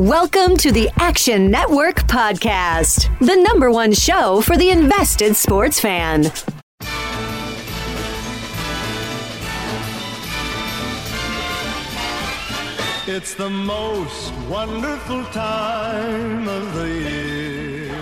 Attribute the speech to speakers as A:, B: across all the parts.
A: Welcome to the Action Network Podcast, the number one show for the invested sports fan.
B: It's the most wonderful time of the year.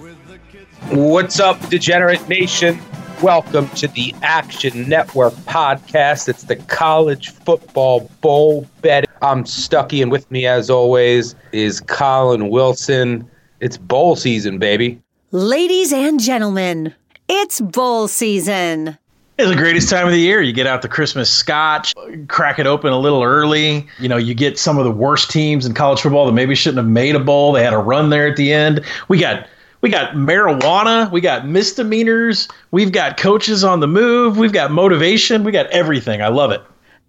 B: With the kids.
C: What's up, Degenerate Nation? Welcome to the Action Network podcast. It's the College Football Bowl bet. I'm Stuckey, and with me, as always, is Collin Wilson. It's bowl season, baby.
A: Ladies and gentlemen, it's bowl season.
D: It's the greatest time of the year. You get out the Christmas scotch, crack it open a little early. You know, you get some of the worst teams in college football that maybe shouldn't have made a bowl. They had a run there at the end. We got we got marijuana, we got misdemeanors, we've got coaches on the move, we've got motivation, we got everything. I love it.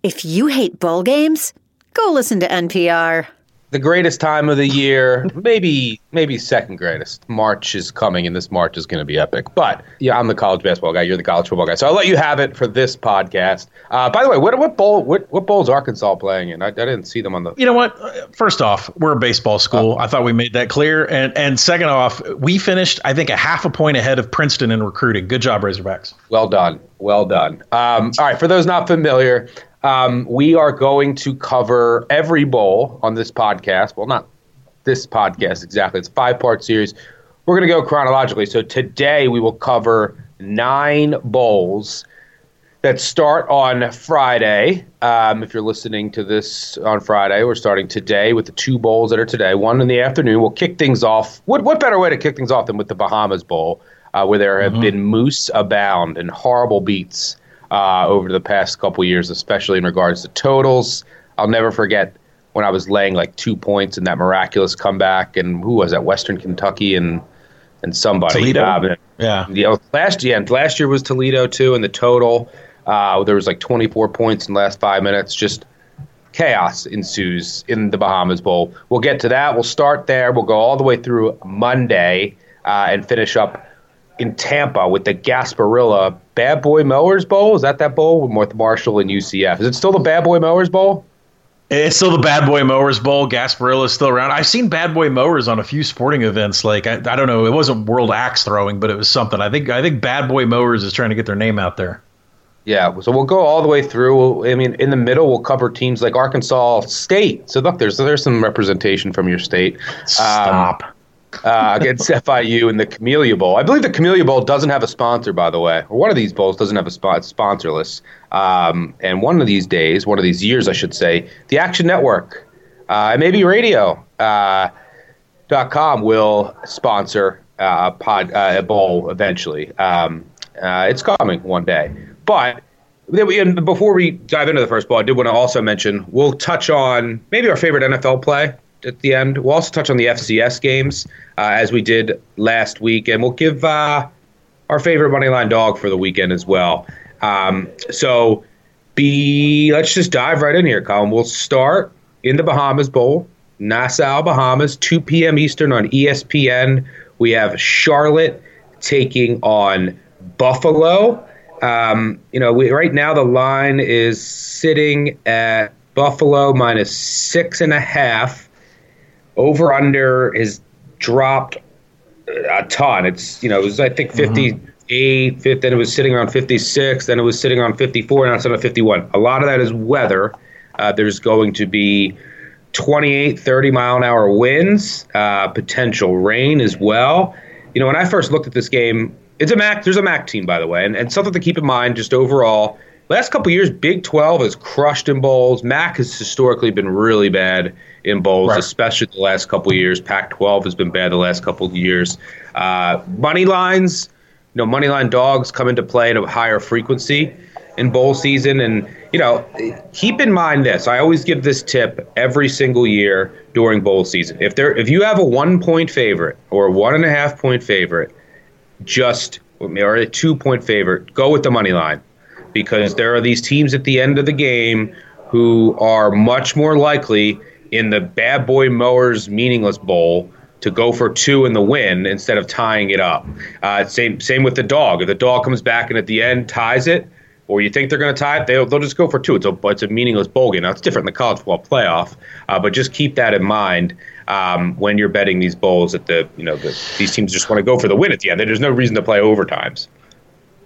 A: If you hate bowl games, go listen to NPR.
C: The greatest time of the year, maybe maybe second greatest. March is coming, and this March is going to be epic. But yeah, I'm the college basketball guy. You're the college football guy, so I'll let you have it for this podcast. Uh, by the way, what what bowl what what bowl is Arkansas playing in? I, I didn't see them on the.
D: You know what? First off, we're a baseball school. I thought we made that clear. And and second off, we finished I think a half a point ahead of Princeton in recruiting. Good job, Razorbacks.
C: Well done. Well done. Um, all right. For those not familiar, um, we are going to cover every bowl on this podcast. Well, not this podcast exactly. It's a five part series. We're going to go chronologically. So today we will cover nine bowls that start on Friday. Um, if you're listening to this on Friday, we're starting today with the two bowls that are today. One in the afternoon. We'll kick things off. What what better way to kick things off than with the Bahamas Bowl, uh, where there have been moose abound and horrible beats uh, over the past couple years, especially in regards to totals. I'll never forget when I was laying like two points in that miraculous comeback, and who was that? Western Kentucky and and somebody.
D: Toledo?
C: Uh,
D: Yeah.
C: you know, last year, last year was Toledo too, and the total uh, there was like 24 points in the last five minutes. Just chaos ensues in the Bahamas Bowl. We'll get to that. We'll start there. We'll go all the way through Monday uh, and finish up in Tampa with the Gasparilla Bad Boy Mowers Bowl. Is that that bowl with North Marshall and UCF? Is it still the Bad Boy Mowers Bowl?
D: It's still the Bad Boy Mowers Bowl. Gasparilla is still around. I've seen Bad Boy Mowers on a few sporting events. Like I, I don't know, it wasn't World Axe Throwing, but it was something. I think I think Bad Boy Mowers is trying to get their name out there.
C: Yeah, so we'll go all the way through. I mean, in the middle, we'll cover teams like Arkansas State. So look, there's there's some representation from your state.
D: Stop.
C: Um, uh, against FIU in the Camellia Bowl. I believe the Camellia Bowl doesn't have a sponsor, by the way, or one of these bowls doesn't have a spot sponsorless. Um, and one of these days, one of these years, I should say, the Action Network uh, maybe Radio uh, dot com will sponsor uh, a pod uh, a bowl eventually. Um, uh, it's coming one day, but. and Before we dive into the first ball, I did want to also mention we'll touch on maybe our favorite NFL play at the end. We'll also touch on the FCS games uh, as we did last week, and we'll give uh, our favorite money line dog for the weekend as well. Um, so, be let's just dive right in here, Collin. We'll start in the Bahamas Bowl, Nassau, Bahamas, 2 p.m. Eastern on ESPN. We have Charlotte taking on Buffalo. Um, you know, we, right now the line is sitting at Buffalo minus six and a half. Over under is dropped a ton. It's you know it was I think 58, fif- then it was sitting around 56, then it was sitting around 54, now it's on 51. A lot of that is weather. Uh, there's going to be 28, 30 mile an hour winds, uh, potential rain as well. You know, when I first looked at this game, it's a MAC. There's a MAC team, by the way, and, and something to keep in mind just overall. Last couple years, Big 12 has crushed in bowls. MAC has historically been really bad in bowls,
D: Right.
C: especially the last couple of years. Pac 12 has been bad the last couple of years. Uh, money lines, you know, money line dogs come into play at a higher frequency in bowl season. And, you know, keep in mind this. I always give this tip every single year during bowl season. If there if you have a one point favorite or a one and a half point favorite, just or a two point favorite, go with the money line. Because there are these teams at the end of the game who are much more likely in the bad boy mowers meaningless bowl to go for two in the win instead of tying it up. Uh, same same with the dog. If the dog comes back and at the end ties it, or you think they're going to tie it, they'll, they'll just go for two. It's a, it's a meaningless bowl game. Now, it's different in the college football playoff, uh, but just keep that in mind um, when you're betting these bowls that the, you know, the, these teams just want to go for the win at the end. There's no reason to play overtimes.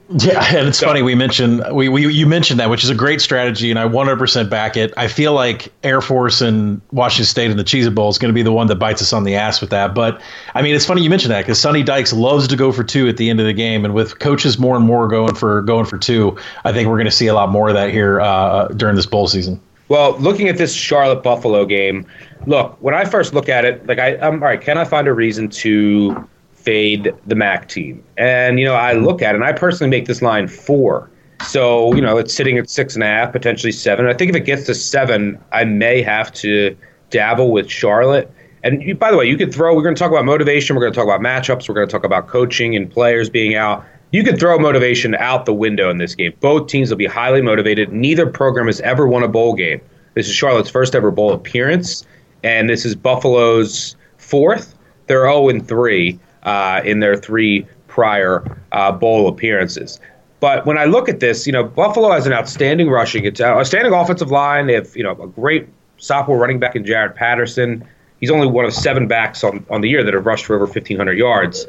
D: Yeah, and it's so, funny we mentioned we, we you mentioned that, which is a great strategy, and I 100% back it. I feel like Air Force and Washington State and the Cheez Bowl is going to be the one that bites us on the ass with that. But I mean, it's funny you mentioned that because Sonny Dykes loves to go for two at the end of the game, and with coaches more and more going for going for two, I think we're going to see a lot more of that here uh, during this bowl season.
C: Well, looking at this Charlotte Buffalo game, look when I first look at it, like I, I'm all right. Can I find a reason to fade the MAC team. And, you know, I look at it and I personally make this line four. So, you know, it's sitting at six and a half, potentially seven. I think if it gets to seven, I may have to dabble with Charlotte. And you, by the way, you could throw, we're going to talk about motivation, we're going to talk about matchups, we're going to talk about coaching and players being out. You could throw motivation out the window in this game. Both teams will be highly motivated. Neither program has ever won a bowl game. This is Charlotte's first ever bowl appearance, and this is Buffalo's fourth. They're 0 3 uh, in their three prior uh, bowl appearances. But when I look at this, you know, Buffalo has an outstanding rushing, it's outstanding offensive line. They have, you know, a great sophomore running back in Jaret Patterson. He's only one of seven backs on, on the year that have rushed for over 1,500 yards.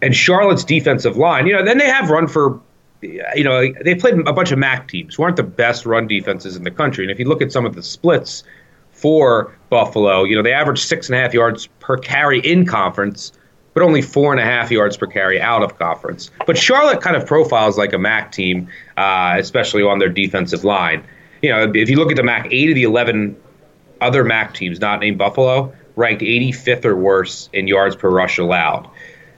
C: And Charlotte's defensive line, you know, then they have run for, you know, they played a bunch of MAC teams who aren't the best run defenses in the country. And if you look at some of the splits for Buffalo, you know, they average six and a half yards per carry in conference but only four and a half yards per carry out of conference. But Charlotte kind of profiles like a MAC team, uh, especially on their defensive line. You know, if you look at the MAC, eight of the 11 other MAC teams, not named Buffalo, ranked 85th or worse in yards per rush allowed.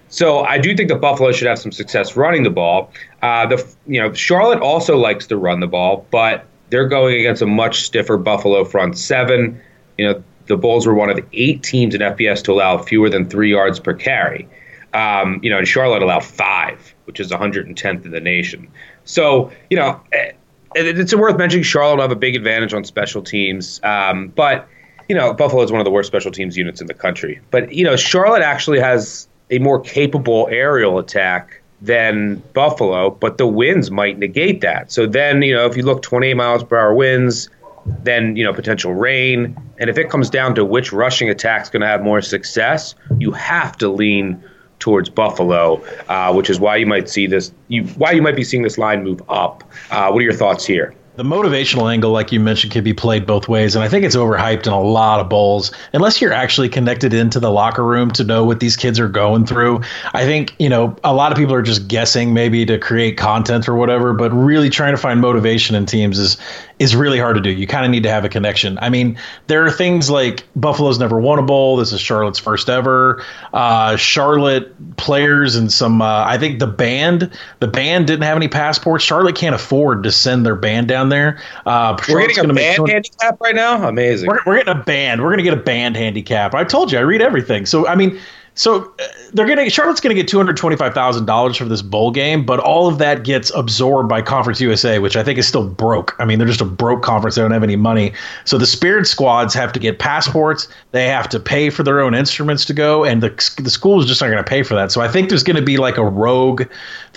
C: So I do think the Buffalo should have some success running the ball. Uh, the you know Charlotte also likes to run the ball, but they're going against a much stiffer Buffalo front seven. You know the Bulls were one of eight teams in FBS to allow fewer than three yards per carry. Um, you know, and Charlotte allowed five, which is 110th in the nation. So, you know, eh, it's worth mentioning Charlotte have a big advantage on special teams. Um, but, you know, Buffalo is one of the worst special teams units in the country. But, you know, Charlotte actually has a more capable aerial attack than Buffalo, but the winds might negate that. So then, you know, if you look 28 miles per hour winds, then you know potential rain. And if it comes down to which rushing attack is going to have more success, you have to lean towards Buffalo, uh, which is why you might see this. You why you might be seeing this line move up. Uh, what are your thoughts here?
D: the motivational angle, like you mentioned, can be played both ways, and I think it's overhyped in a lot of bowls. Unless you're actually connected into the locker room to know what these kids are going through, I think you know a lot of people are just guessing maybe to create content or whatever. But really trying to find motivation in teams is is really hard to do. You kind of need to have a connection. I mean, there are things like Buffalo's never won a bowl. This is Charlotte's first ever. Uh, Charlotte players and some. Uh, I think the band, the band didn't have any passports. Charlotte can't afford to send their band down there. Uh,
C: we're getting a band handicap right now. Amazing.
D: We're, we're getting a band. We're going to get a band handicap. I told you, I read everything. So I mean, so uh, they're gonna Charlotte's gonna get two hundred twenty five thousand dollars for this bowl game, but all of that gets absorbed by Conference USA, which I think is still broke. I mean, they're just a broke conference; they don't have any money. So the Spirit squads have to get passports. They have to pay for their own instruments to go, and the the school is just not going to pay for that. So I think there's going to be like a rogue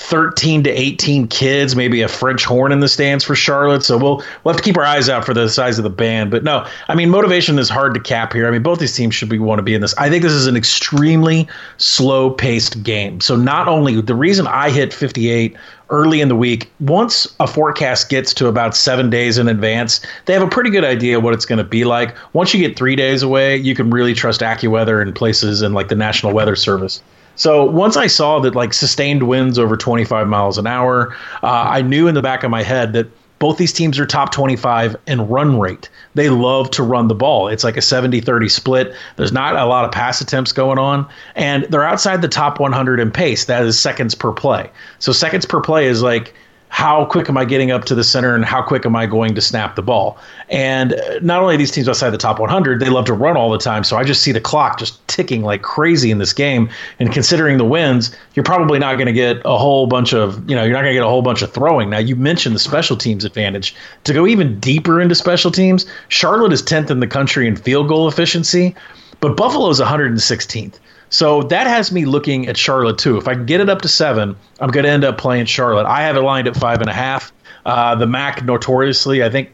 D: thirteen to eighteen kids, maybe a French horn in the stands for Charlotte. So we'll we'll have to keep our eyes out for the size of the band. But no, I mean motivation is hard to cap here. I mean both these teams should be want to be in this. I think this is an extremely slow paced game. So not only the reason I hit 58 early in the week, once a forecast gets to about seven days in advance, they have a pretty good idea what it's going to be like. Once you get three days away, you can really trust AccuWeather and places and like the National Weather Service. So once I saw that like sustained winds over 25 miles an hour, uh, I knew in the back of my head that both these teams are top 25 in run rate. They love to run the ball. It's like a 70 30 split. There's not a lot of pass attempts going on, and they're outside the top 100 in pace. That is seconds per play. So, seconds per play is like how quick am I getting up to the center and how quick am I going to snap the ball? And uh, not only these teams outside the top 100, they love to run all the time. So I just see the clock just ticking like crazy in this game. And considering the wins, you're probably not going to get a whole bunch of, you know, you're not going to get a whole bunch of throwing. Now, you mentioned the special teams advantage. To go even deeper into special teams, Charlotte is 10th in the country in field goal efficiency, but Buffalo is 116th. So that has me looking at Charlotte too. If I can get it up to seven, I'm going to end up playing Charlotte. I have it lined at five and a half. Uh, the MAC notoriously, I think,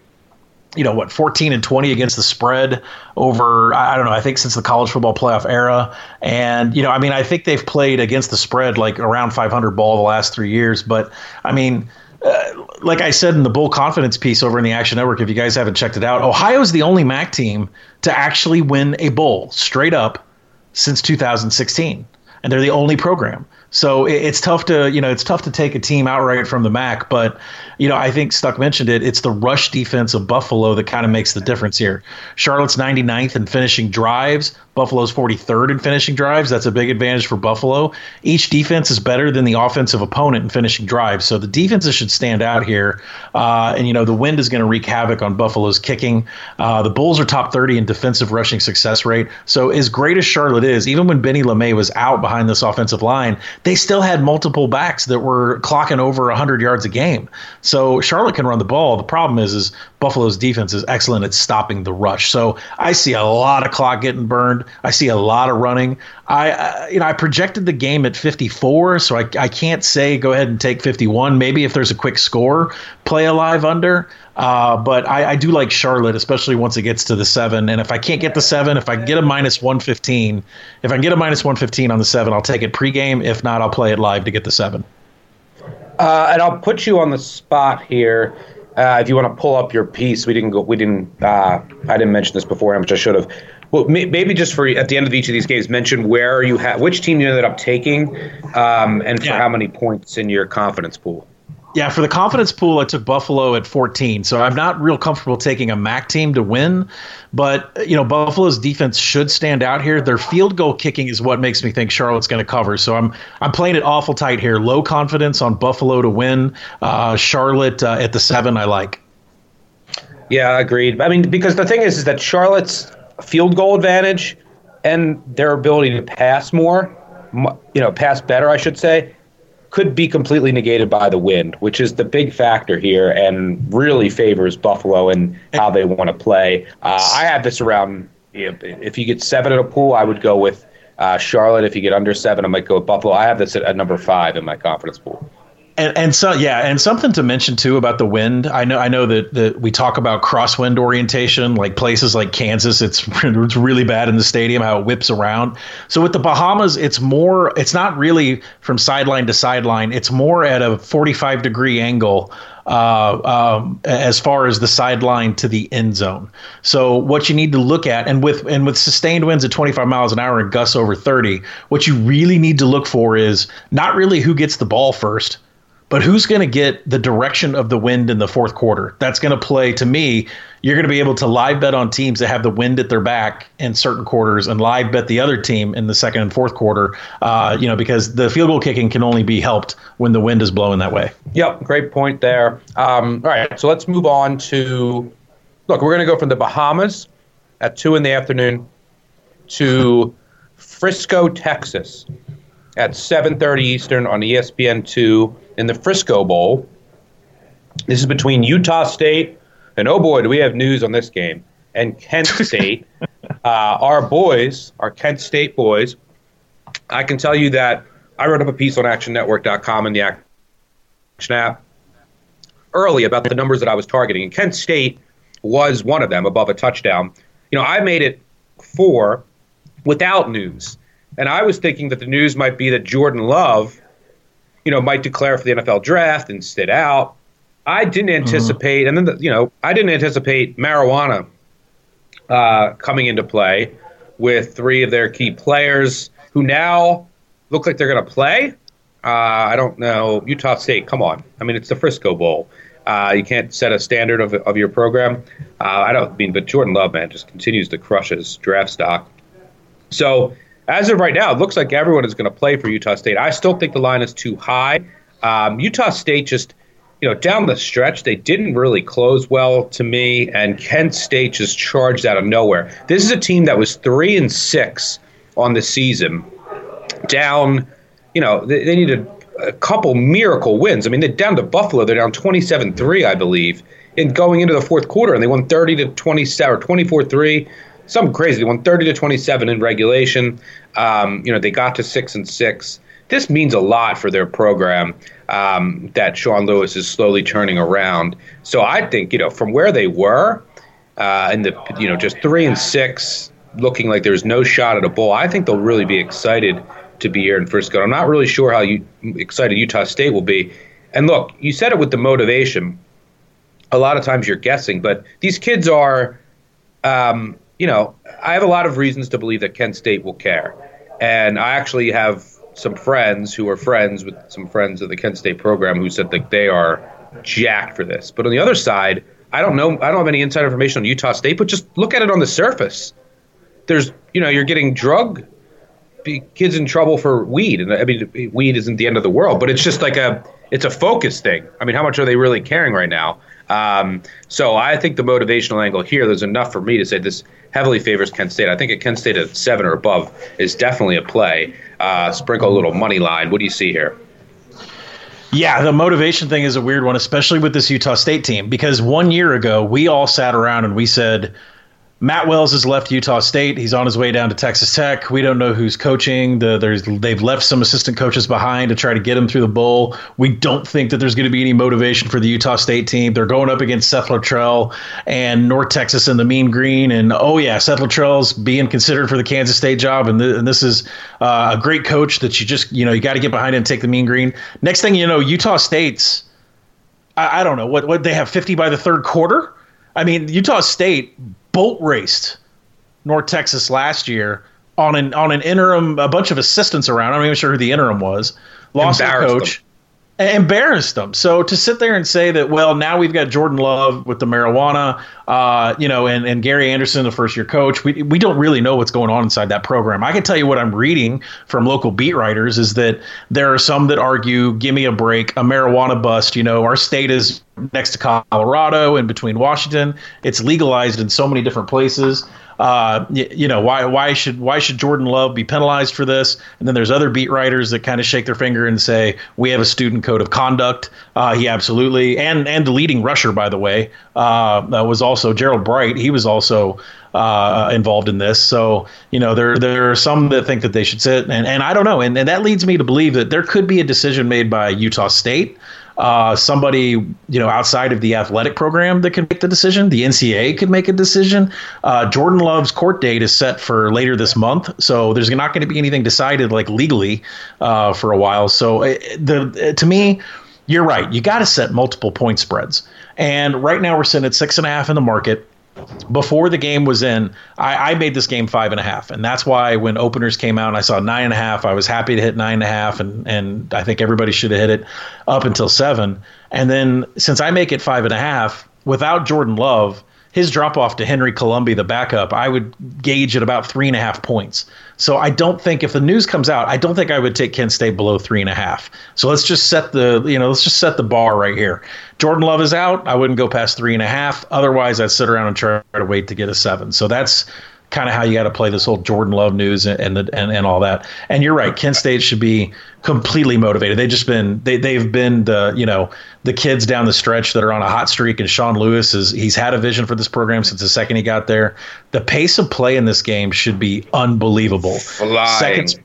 D: you know what 14 and 20 against the spread over i don't know i think since the college football playoff era and you know i mean i think they've played against the spread like around 500 ball the last three years but i mean uh, like I said in the Bull Confidence piece over in the Action Network, if you guys haven't checked it out, Ohio is the only MAC team to actually win a bowl straight up since 2016, and they're the only program. So it's tough to you know it's tough to take a team outright from the MAC, but you know I think Stuck mentioned it. It's the rush defense of Buffalo that kind of makes the difference here. Charlotte's 99th in finishing drives. Buffalo's 43rd in finishing drives. That's a big advantage for Buffalo. Each defense is better than the offensive opponent in finishing drives. So the defenses should stand out here. Uh, and, you know, the wind is going to wreak havoc on Buffalo's kicking. Uh, the Bulls are top 30 in defensive rushing success rate. So as great as Charlotte is, even when Benny LeMay was out behind this offensive line, they still had multiple backs that were clocking over 100 yards a game. So Charlotte can run the ball. The problem is, is Buffalo's defense is excellent at stopping the rush. So I see a lot of clock getting burned. I see a lot of running. I, uh, you know, I projected the game at 54, so I, I can't say go ahead and take 51. Maybe if there's a quick score, play a live under. Uh, but I, I, do like Charlotte, especially once it gets to the seven. And if I can't get the seven, if I get a minus 115, if I can get a minus 115 on the seven, I'll take it pregame. If not, I'll play it live to get the seven.
C: Uh, and I'll put you on the spot here. Uh, if you want to pull up your piece, we didn't go. We didn't. Uh, I didn't mention this before, which I should have. Well, maybe just for at the end of each of these games, mention where you have which team you ended up taking, um, and for yeah. how many points in your confidence pool.
D: Yeah, for the confidence pool, I took Buffalo at 14. So I'm not real comfortable taking a MAC team to win, but you know Buffalo's defense should stand out here. Their field goal kicking is what makes me think Charlotte's going to cover. So I'm I'm playing it awful tight here. Low confidence on Buffalo to win. Uh, Charlotte uh, at the seven, I like.
C: Yeah, agreed. I mean, because the thing is, is that Charlotte's field goal advantage and their ability to pass more, you know, pass better, I should say, could be completely negated by the wind, which is the big factor here and really favors Buffalo and how they want to play. Uh, I have this around. If you get seven in a pool, I would go with uh, Charlotte. If you get under seven, I might go with Buffalo. I have this at, at number five in my confidence pool.
D: And, and so yeah, and something to mention too about the wind. I know I know that, that we talk about crosswind orientation, like places like Kansas, it's it's really bad in the stadium how it whips around. So with the Bahamas, it's more. It's not really from sideline to sideline. It's more at a 45 degree angle. Uh, um, as far as the sideline to the end zone. So what you need to look at, and with and with sustained winds at 25 miles an hour and gusts over 30, what you really need to look for is not really who gets the ball first, but who's going to get the direction of the wind in the fourth quarter? That's going to play to me. You're going to be able to live bet on teams that have the wind at their back in certain quarters, and live bet the other team in the second and fourth quarter. Uh, you know, because the field goal kicking can only be helped when the wind is blowing that way.
C: Yep, great point there. Um, all right, so let's move on to look. We're going to go from the Bahamas at two in the afternoon to Frisco, Texas, at 7:30 Eastern on ESPN two in the Frisco Bowl. This is between Utah State and oh boy, do we have news on this game and Kent State. uh, our boys, our Kent State boys. I can tell you that I wrote up a piece on ActionNetwork.com in the Action app early about the numbers that I was targeting, and Kent State was one of them above a touchdown. You know, I made it four without news, and I was thinking that the news might be that Jordan Love you know, might declare for the NFL draft and sit out. I didn't mm-hmm. anticipate, mm-hmm. and then the, you know, I didn't anticipate marijuana uh, coming into play with three of their key players who now look like they're going to play. Uh, I don't know Utah State. Come on, I mean it's the Frisco Bowl. Uh, you can't set a standard of, of your program. Uh, I don't mean, but Jordan Love, man, just continues to crush his draft stock. So as of right now, it looks like everyone is going to play for Utah State. I still think the line is too high. Um, Utah State just, you know, down the stretch, they didn't really close well to me, and Kent State just charged out of nowhere. This is a team that was three and six on the season, down. You know, they, they needed a couple miracle wins. I mean, they're down to Buffalo. They're down 27-3, I believe, in going into the fourth quarter, and they won 30 to 27 or 24-3 something crazy. They won 30 to 27 in regulation. Um, you know, they got to six and six. this means a lot for their program um, that Sean Lewis is slowly turning around. So I think you know from where they were uh, in the you know just three and six, looking like there's no shot at a bowl. I think they'll really be excited to be here in Frisco. I'm not really sure how you, excited Utah State will be. And look, you said it with the motivation. A lot of times you're guessing, but these kids are, um, you know, I have a lot of reasons to believe that Kent State will care. And I actually have some friends who are friends with some friends of the Kent State program who said that they are jacked for this. But on the other side, I don't know. I don't have any inside information on Utah State, but just look at it on the surface. There's, you know, you're getting drug kids in trouble for weed, and I mean, weed isn't the end of the world, but it's just like a it's a focus thing. I mean, how much are they really caring right now? Um, so I think the motivational angle here, there's enough for me to say this heavily favors Kent State. I think at Kent State at seven or above is definitely a play. Uh, sprinkle a little money line. What do you see here?
D: Yeah, the motivation thing is a weird one, especially with this Utah State team, because one year ago we all sat around and we said Matt Wells has left Utah State. He's on his way down to Texas Tech. We don't know who's coaching. The, they've left some assistant coaches behind to try to get him through the bowl. We don't think that there's going to be any motivation for the Utah State team. They're going up against Seth Littrell and North Texas in the Mean Green. And oh yeah, Seth Littrell's being considered for the Kansas State job. And, th- and this is uh, a great coach that you just you know you got to get behind and take the Mean Green. Next thing you know, Utah State's I, I don't know what what they have 50 by the third quarter. I mean, Utah State boat raced North Texas last year on an on an interim, a bunch of assistants around. I'm not even sure who the interim was. Lost the coach. Them embarrassed them. So to sit there and say that, well, now we've got Jordan Love with the marijuana, uh, you know, and, and Gary Anderson, the first year coach, we, we don't really know what's going on inside that program. I can tell you what I'm reading from local beat writers is that there are some that argue, give me a break, a marijuana bust. You know, our state is next to Colorado and between Washington. It's legalized in so many different places uh, you, you, know, why why should why should Jordan Love be penalized for this? And then there's other beat writers that kind of shake their finger and say we have a student code of conduct. Uh, he absolutely and and the leading rusher, by the way, uh, was also Gerold Bright. He was also uh, involved in this. So you know there there are some that think that they should sit, and and I don't know, and, and that leads me to believe that there could be a decision made by Utah State uh, somebody you know outside of the athletic program that can make the decision. The NCAA could make a decision. Uh, Jordan Love's court date is set for later this month, so there's not going to be anything decided like legally uh, for a while. So uh, the to me, you're right. You got to set multiple point spreads, and right now we're sitting at six and a half in the market before the game was in, I, I, made this game five and a half, and that's why when openers came out and I saw nine and a half, I was happy to hit nine and a half, and and I think everybody should have hit it up until seven. And then since I make it five and a half without Jordan Love, his drop off to Henry Colombi, the backup, I would gauge at about three and a half points. So I don't think if the news comes out, I don't think I would take Kent State below three and a half. So let's just set the you know let's just set the bar right here. Jordan Love is out. I wouldn't go past three and a half. Otherwise, I'd sit around and try to wait to get a seven. So that's kind of how you got to play this whole Jordan Love news and, and and and all that. And you're right, Kent State should be completely motivated. They've just been they they've been the you know the kids down the stretch that are on a hot streak. And Sean Lewis is he's had a vision for this program since the second he got there. The pace of play in this game should be unbelievable.
C: Flying.
D: Seconds,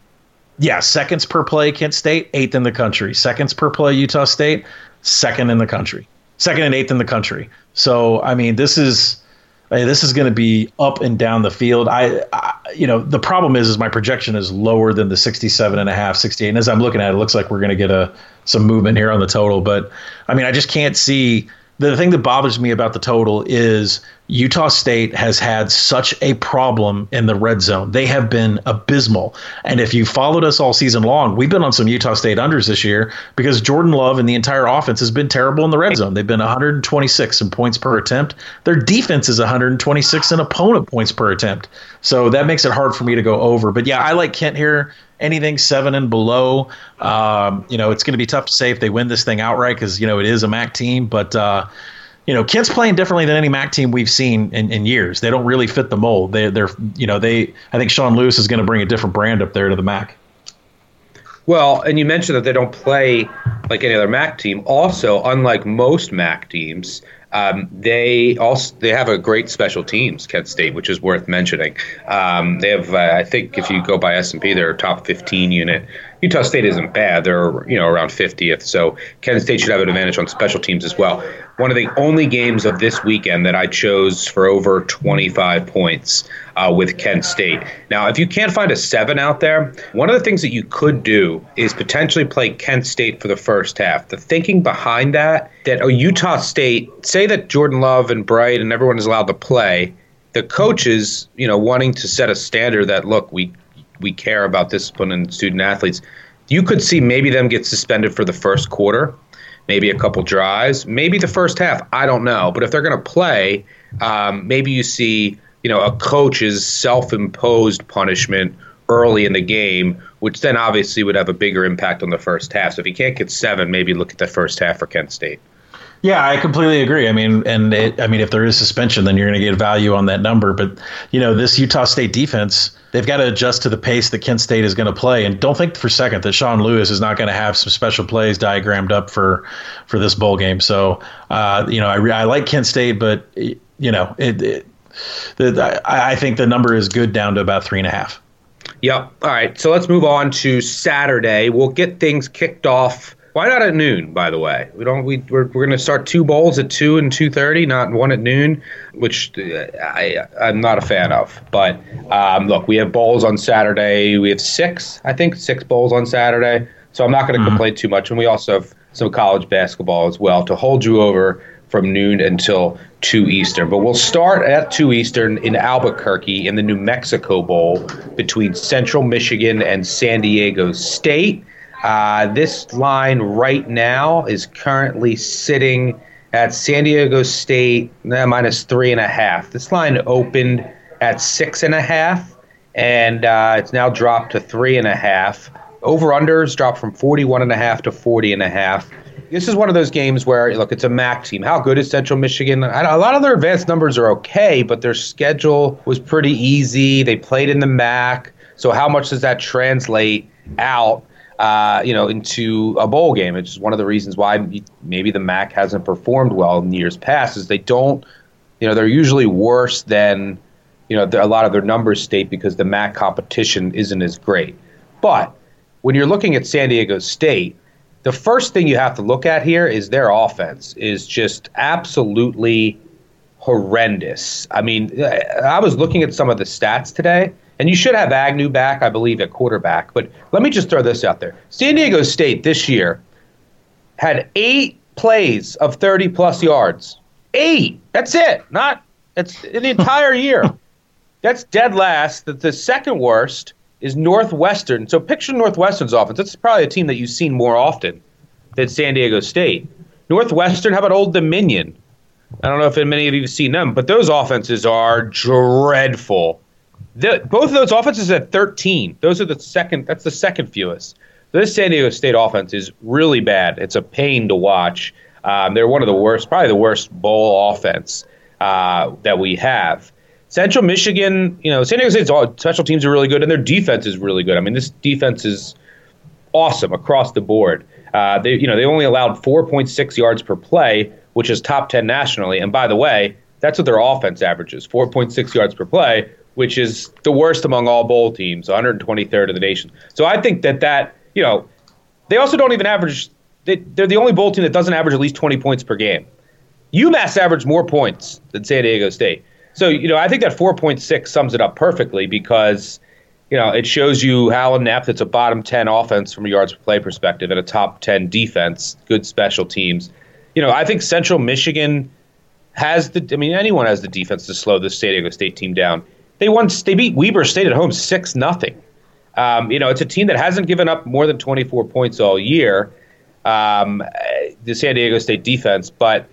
D: yeah, seconds per play, Kent State eighth in the country. Seconds per play, Utah State second in the country, second and eighth in the country. So I mean, this is this is going to be up and down the field. I, I, you know, the problem is, is my projection is lower than the 67 and a half, 68. And as I'm looking at it, it looks like we're going to get a some movement here on the total. But I mean, I just can't see the thing that bothers me about the total is Utah State has had such a problem in the red zone. They have been abysmal. And if you followed us all season long, we've been on some Utah State unders this year because Jordan Love and the entire offense has been terrible in the red zone. They've been 126 in points per attempt. Their defense is 126 in opponent points per attempt. So that makes it hard for me to go over. But yeah, I like Kent here anything seven and below. Um, you know, it's going to be tough to say if they win this thing outright because you know it is a MAC team, but. Uh, you know, Kent's playing differently than any MAC team we've seen in, in years. They don't really fit the mold. They, they're, you know, they. I think Sean Lewis is going to bring a different brand up there to the MAC.
C: Well, and you mentioned that they don't play like any other MAC team. Also, unlike most MAC teams, um, they also they have a great special teams, Kent State, which is worth mentioning. Um, they have, uh, I think, if you go by S and P, they're a top 15 unit Utah State isn't bad. They're you know around 50th, so Kent State should have an advantage on special teams as well. One of the only games of this weekend that I chose for over 25 points uh, with Kent State. Now, if you can't find a seven out there, one of the things that you could do is potentially play Kent State for the first half. The thinking behind that, that oh, Utah State, say that Jordan Love and Bright and everyone is allowed to play, the coaches, you know, wanting to set a standard that look, we we care about discipline and student athletes. You could see maybe them get suspended for the first quarter, maybe a couple drives, maybe the first half. I don't know, but if they're going to play, um, maybe you see you know a coach's self-imposed punishment early in the game, which then obviously would have a bigger impact on the first half. So if you can't get seven, maybe look at the first half for Kent State.
D: Yeah, I completely agree. I mean, and it, I mean, if there is suspension, then you're going to get value on that number. But you know, this Utah State defense, they've got to adjust to the pace that Kent State is going to play. And don't think for a second that Sean Lewis is not going to have some special plays diagrammed up for for this bowl game. So, uh, you know, I, I like Kent State, but you know, it, it the, I, I think the number is good down to about three and a half.
C: Yep. All right. So let's move on to Saturday. We'll get things kicked off why not at noon? By the way, we don't. We we're, we're going to start two bowls at two and two thirty, not one at noon, which uh, I I'm not a fan of. But um, look, we have bowls on Saturday. We have six, I think, six bowls on Saturday. So I'm not going to mm-hmm. complain too much. And we also have some college basketball as well to hold you over from noon until 2 Eastern. But we'll start at 2 Eastern in Albuquerque in the New Mexico Bowl between Central Michigan and San Diego State. Uh, this line right now is currently sitting at San Diego State uh, minus three and a half. This line opened at six and a half, and uh, it's now dropped to three and a half. Over unders dropped from 41 and a half to 40 and a half. This is one of those games where, look, it's a MAC team. How good is Central Michigan? A lot of their advanced numbers are okay, but their schedule was pretty easy. They played in the MAC. So, how much does that translate out? Uh, you know, into a bowl game. It's one of the reasons why maybe the MAC hasn't performed well in years past is they don't, you know, they're usually worse than, you know, a lot of their numbers state because the MAC competition isn't as great. But when you're looking at San Diego State, the first thing you have to look at here is their offense is just absolutely horrendous. I mean, I was looking at some of the stats today. And you should have Agnew back, I believe, at quarterback. But let me just throw this out there. San Diego State this year had eight plays of 30 plus yards. Eight. That's it. Not it's in the entire year. That's dead last. The, the second worst is Northwestern. So picture Northwestern's offense. That's probably a team that you've seen more often than San Diego State. Northwestern, how about Old Dominion? I don't know if many of you have seen them, but those offenses are dreadful. The, both of those offenses at 13. Those are the second. That's the second fewest. This San Diego State offense is really bad. It's a pain to watch. Um, they're one of the worst, probably the worst bowl offense uh, that we have. Central Michigan, you know, San Diego State's all, special teams are really good, and their defense is really good. I mean, this defense is awesome across the board. Uh, they, you know, they only allowed 4.6 yards per play, which is top 10 nationally. And by the way, that's what their offense averages: 4.6 yards per play, which is the worst among all bowl teams, 123rd of the nation. So I think that that you know they also don't even average. They, they're the only bowl team that doesn't average at least 20 points per game. UMass averaged more points than San Diego State. So you know I think that 4.6 sums it up perfectly because you know it shows you how inept it's a bottom 10 offense from a yards per play perspective and a top 10 defense, good special teams. You know I think Central Michigan has the. I mean anyone has the defense to slow the San Diego State team down. They won. They beat Weber State at home six nothing. Um, you know, it's a team that hasn't given up more than 24 points all year. Um, the San Diego State defense, but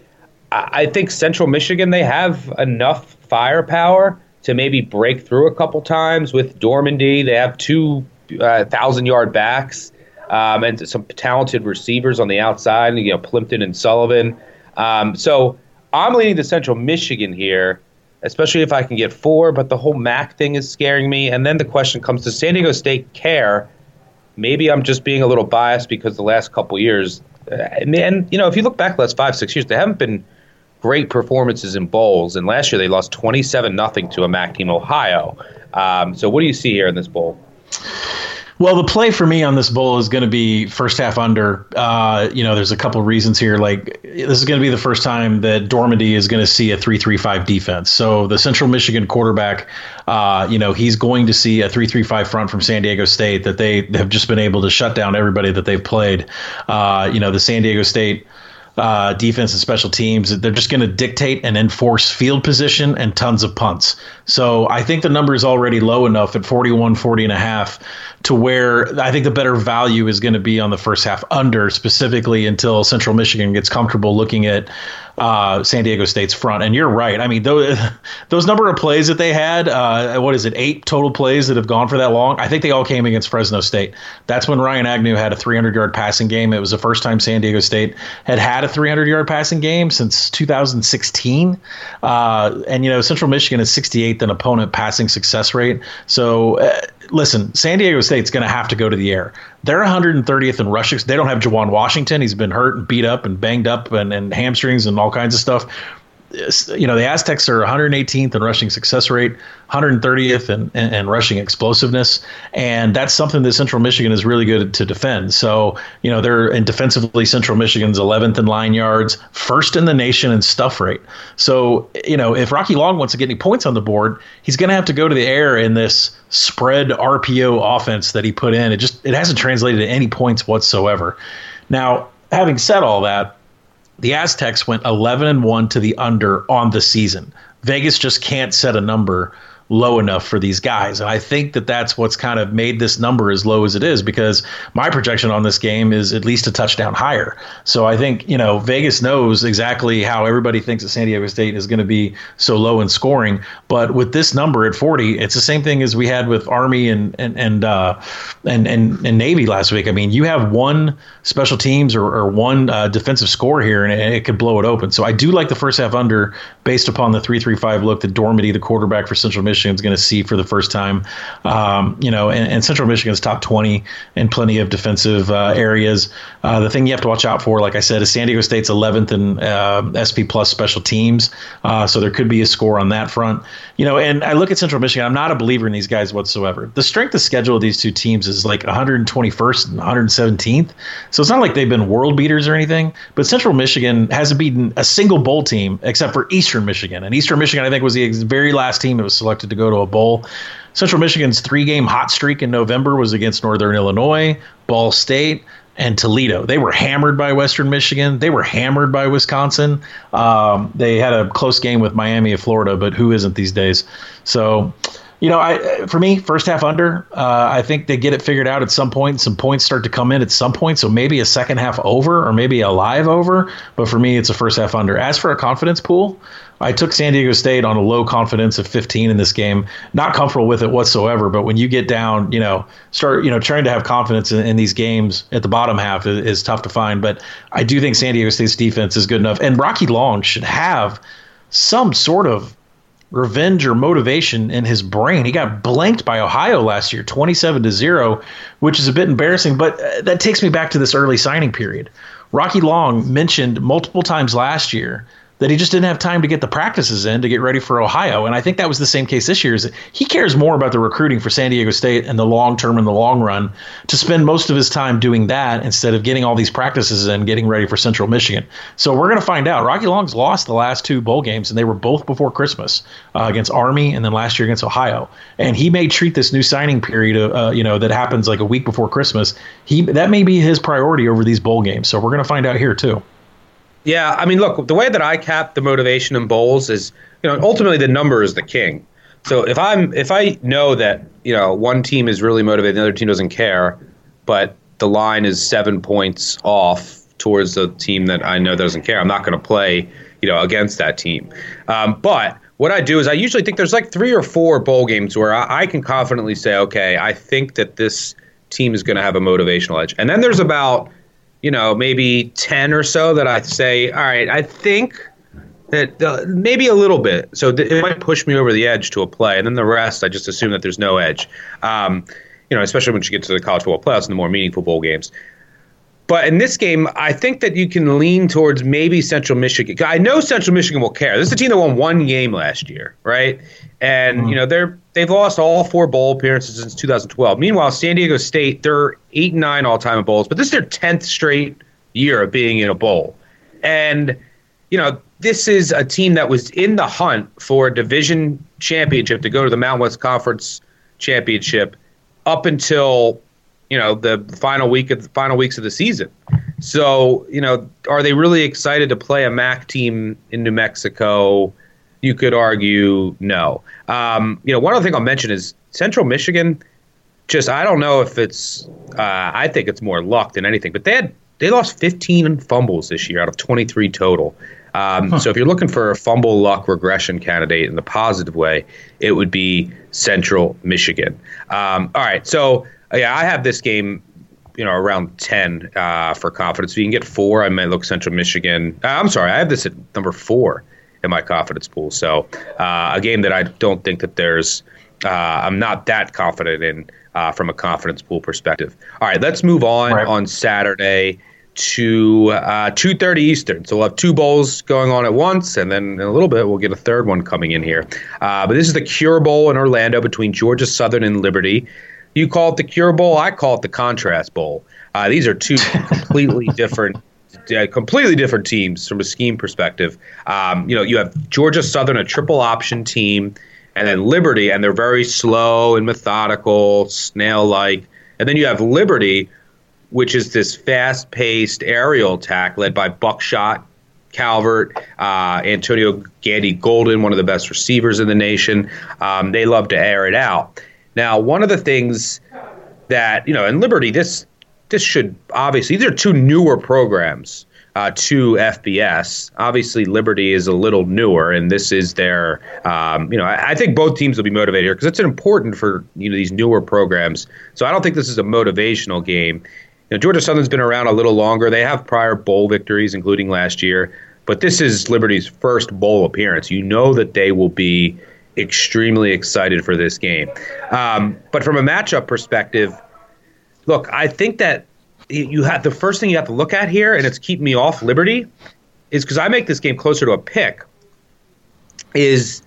C: I think Central Michigan they have enough firepower to maybe break through a couple times with Dormady. They have two uh, thousand yard backs um, and some talented receivers on the outside. You know, Pimpleton and Sullivan. Um, so I'm leaning to Central Michigan here especially if I can get four. But the whole MAC thing is scaring me. And then the question comes to San Diego State care. Maybe I'm just being a little biased because the last couple years, uh, and you know, if you look back the last five six years, they haven't been great performances in bowls. And last year they lost 27 nothing to a MAC team, Ohio. Um, so what do you see here in this bowl?
D: Well, the play for me on this bowl is going to be first half under. Uh, you know, there's a couple reasons here. Like this is going to be the first time that Dormady is going to see a three-three-five defense. So the Central Michigan quarterback, uh, you know, he's going to see a three-three-five front from San Diego State that they have just been able to shut down everybody that they've played. Uh, you know, the San Diego State uh, defense and special teams. They're just going to dictate and enforce field position and tons of punts. So I think the number is already low enough at 41, 40 and a half to where I think the better value is going to be on the first half under specifically until Central Michigan gets comfortable looking at uh, San Diego State's front. And you're right. I mean, those, those number of plays that they had, uh, what is it, eight total plays that have gone for that long? I think they all came against Fresno State. That's when Ryan Agnew had a 300 yard passing game. It was the first time San Diego State had had a 300 yard passing game since 2016. Uh, and, you know, Central Michigan is 68th in opponent passing success rate. So, uh, listen, San Diego State's going to have to go to the air. They're 130th in rushing. They don't have Juwan Washington. He's been hurt and beat up and banged up and, and hamstrings and all kinds of stuff you know the Aztecs are 118th in rushing success rate, 130th in, in, in, rushing explosiveness, and that's something that Central Michigan is really good to defend. So you know they're in defensively Central Michigan's 11th in line yards, first in the nation in stuff rate. So you know if Rocky Long wants to get any points on the board, he's going to have to go to the air in this spread RPO offense that he put in. It just it hasn't translated to any points whatsoever. Now having said all that the Aztecs went 11 and 1 to the under on the season. Vegas just can't set a number low enough for these guys. And I think that that's what's kind of made this number as low as it is because my projection on this game is at least a touchdown higher. So I think, you know, Vegas knows exactly how everybody thinks that San Diego State is going to be so low in scoring. But with this number at 40, it's the same thing as we had with Army and, and, and, uh, and, and, and Navy last week. I mean, you have one special teams or, or one uh, defensive score here and it, it could blow it open. So I do like the first half under based upon the 335 look that Dormady, the quarterback for Central Michigan, Michigan's going to see for the first time. Um, you know, and, and, Central Michigan's top 20 in plenty of defensive uh, areas. Uh, the thing you have to watch out for, like I said, is San Diego State's 11th in uh, SP plus special teams. Uh, so there could be a score on that front. You know, and I look at Central Michigan. I'm not a believer in these guys whatsoever. The strength of schedule of these two teams is like 121st and 117th. So it's not like they've been world beaters or anything. But Central Michigan hasn't beaten a single bowl team except for Eastern Michigan. And Eastern Michigan, I think, was the very last team that was selected to go to a bowl. Central Michigan's three game hot streak in November was against Northern Illinois, Ball State, and Toledo. They were hammered by Western Michigan. They were hammered by Wisconsin. Um, they had a close game with Miami of Florida, but who isn't these days? So, you know, I for me, first half under. Uh, I think they get it figured out at some point. Some points start to come in at some point. So maybe a second half over, or maybe a live over. But for me, it's a first half under. As for a confidence pool, I took San Diego State on a low confidence of 15 in this game. Not comfortable with it whatsoever. But when you get down, you know, start, you know, trying to have confidence in, in these games at the bottom half is, is, tough to find. But I do think San Diego State's defense is good enough, and Rocky Long should have some sort of revenge or motivation in his brain. He got blanked by Ohio last year, 27 to 0, which is a bit embarrassing, but uh, that takes me back to this early signing period. Rocky Long mentioned multiple times last year that he just didn't have time to get the practices in to get ready for Ohio. And I think that was the same case this year. Is he cares more about the recruiting for San Diego State in the long term and the long run to spend most of his time doing that instead of getting all these practices and getting ready for Central Michigan. So we're going to find out. Rocky Long's lost the last two bowl games, and they were both before Christmas uh, against Army and then last year against Ohio. And he may treat this new signing period, uh, you know, that happens like a week before Christmas. He that may be his priority over these bowl games. So we're going to find out here too.
C: Yeah, I mean, look, the way that I cap the motivation in bowls is, you know, ultimately the number is the king. So if I'm if I know that you know one team is really motivated, the other team doesn't care, but the line is seven points off towards the team that I know doesn't care, I'm not going to play, you know, against that team. Um, but what I do is I usually think there's like three or four bowl games where I, I can confidently say, okay, I think that this team is going to have a motivational edge, and then there's about you know, maybe 10 or so that I say, all right, I think that uh, maybe a little bit. So th- it might push me over the edge to a play. And then the rest, I just assume that there's no edge. Um, you know, especially when you get to the college football playoffs and the more meaningful bowl games. But in this game, I think that you can lean towards maybe Central Michigan. I know Central Michigan will care. This is a team that won one game last year, right? And mm-hmm. you know they're they've lost all four bowl appearances since 2012. Meanwhile, San Diego State they're eight and nine all time in bowls, but this is their tenth straight year of being in a bowl. And you know this is a team that was in the hunt for a division championship to go to the Mountain West Conference championship up until you know the final week of the final weeks of the season. So you know, are they really excited to play a MAC team in New Mexico? You could argue no. Um, you know, one other thing I'll mention is Central Michigan. Just I don't know if it's. Uh, I think it's more luck than anything. But they had they lost 15 fumbles this year out of 23 total. Um, huh. So if you're looking for a fumble luck regression candidate in the positive way, it would be Central Michigan. Um, all right, so yeah, I have this game, you know, around ten uh, for confidence. If you can get four, I might look Central Michigan. Uh, I'm sorry, I have this at number four in my confidence pool. So uh, a game that I don't think that there's, uh, I'm not that confident in uh, from a confidence pool perspective. All right, let's move on right. on Saturday to uh, 2.30 eastern so we'll have two bowls going on at once and then in a little bit we'll get a third one coming in here uh, but this is the cure bowl in orlando between georgia southern and liberty you call it the Cure Bowl. I call it the Contrast Bowl. Uh, these are two completely different, uh, completely different teams from a scheme perspective. Um, you know, you have Georgia Southern, a triple option team, and then Liberty, and they're very slow and methodical, snail-like. And then you have Liberty, which is this fast-paced aerial attack led by Buckshot Calvert, uh, Antonio Gandy Golden, one of the best receivers in the nation. Um, they love to air it out. Now, one of the things that you know, in Liberty, this this should obviously these are two newer programs uh, to FBS. Obviously, Liberty is a little newer, and this is their. Um, you know, I, I, think both teams will be motivated here because it's important for you know these newer programs. So I don't think this is a motivational game. You know, Georgia Southern's been around a little longer. They have prior bowl victories, including last year. But this is Liberty's first bowl appearance. You know that they will be extremely excited for this game. Um, but from a matchup perspective, look, I think that you have the first thing you have to look at here, and it's keep me off Liberty, is because I make this game closer to a pick. Is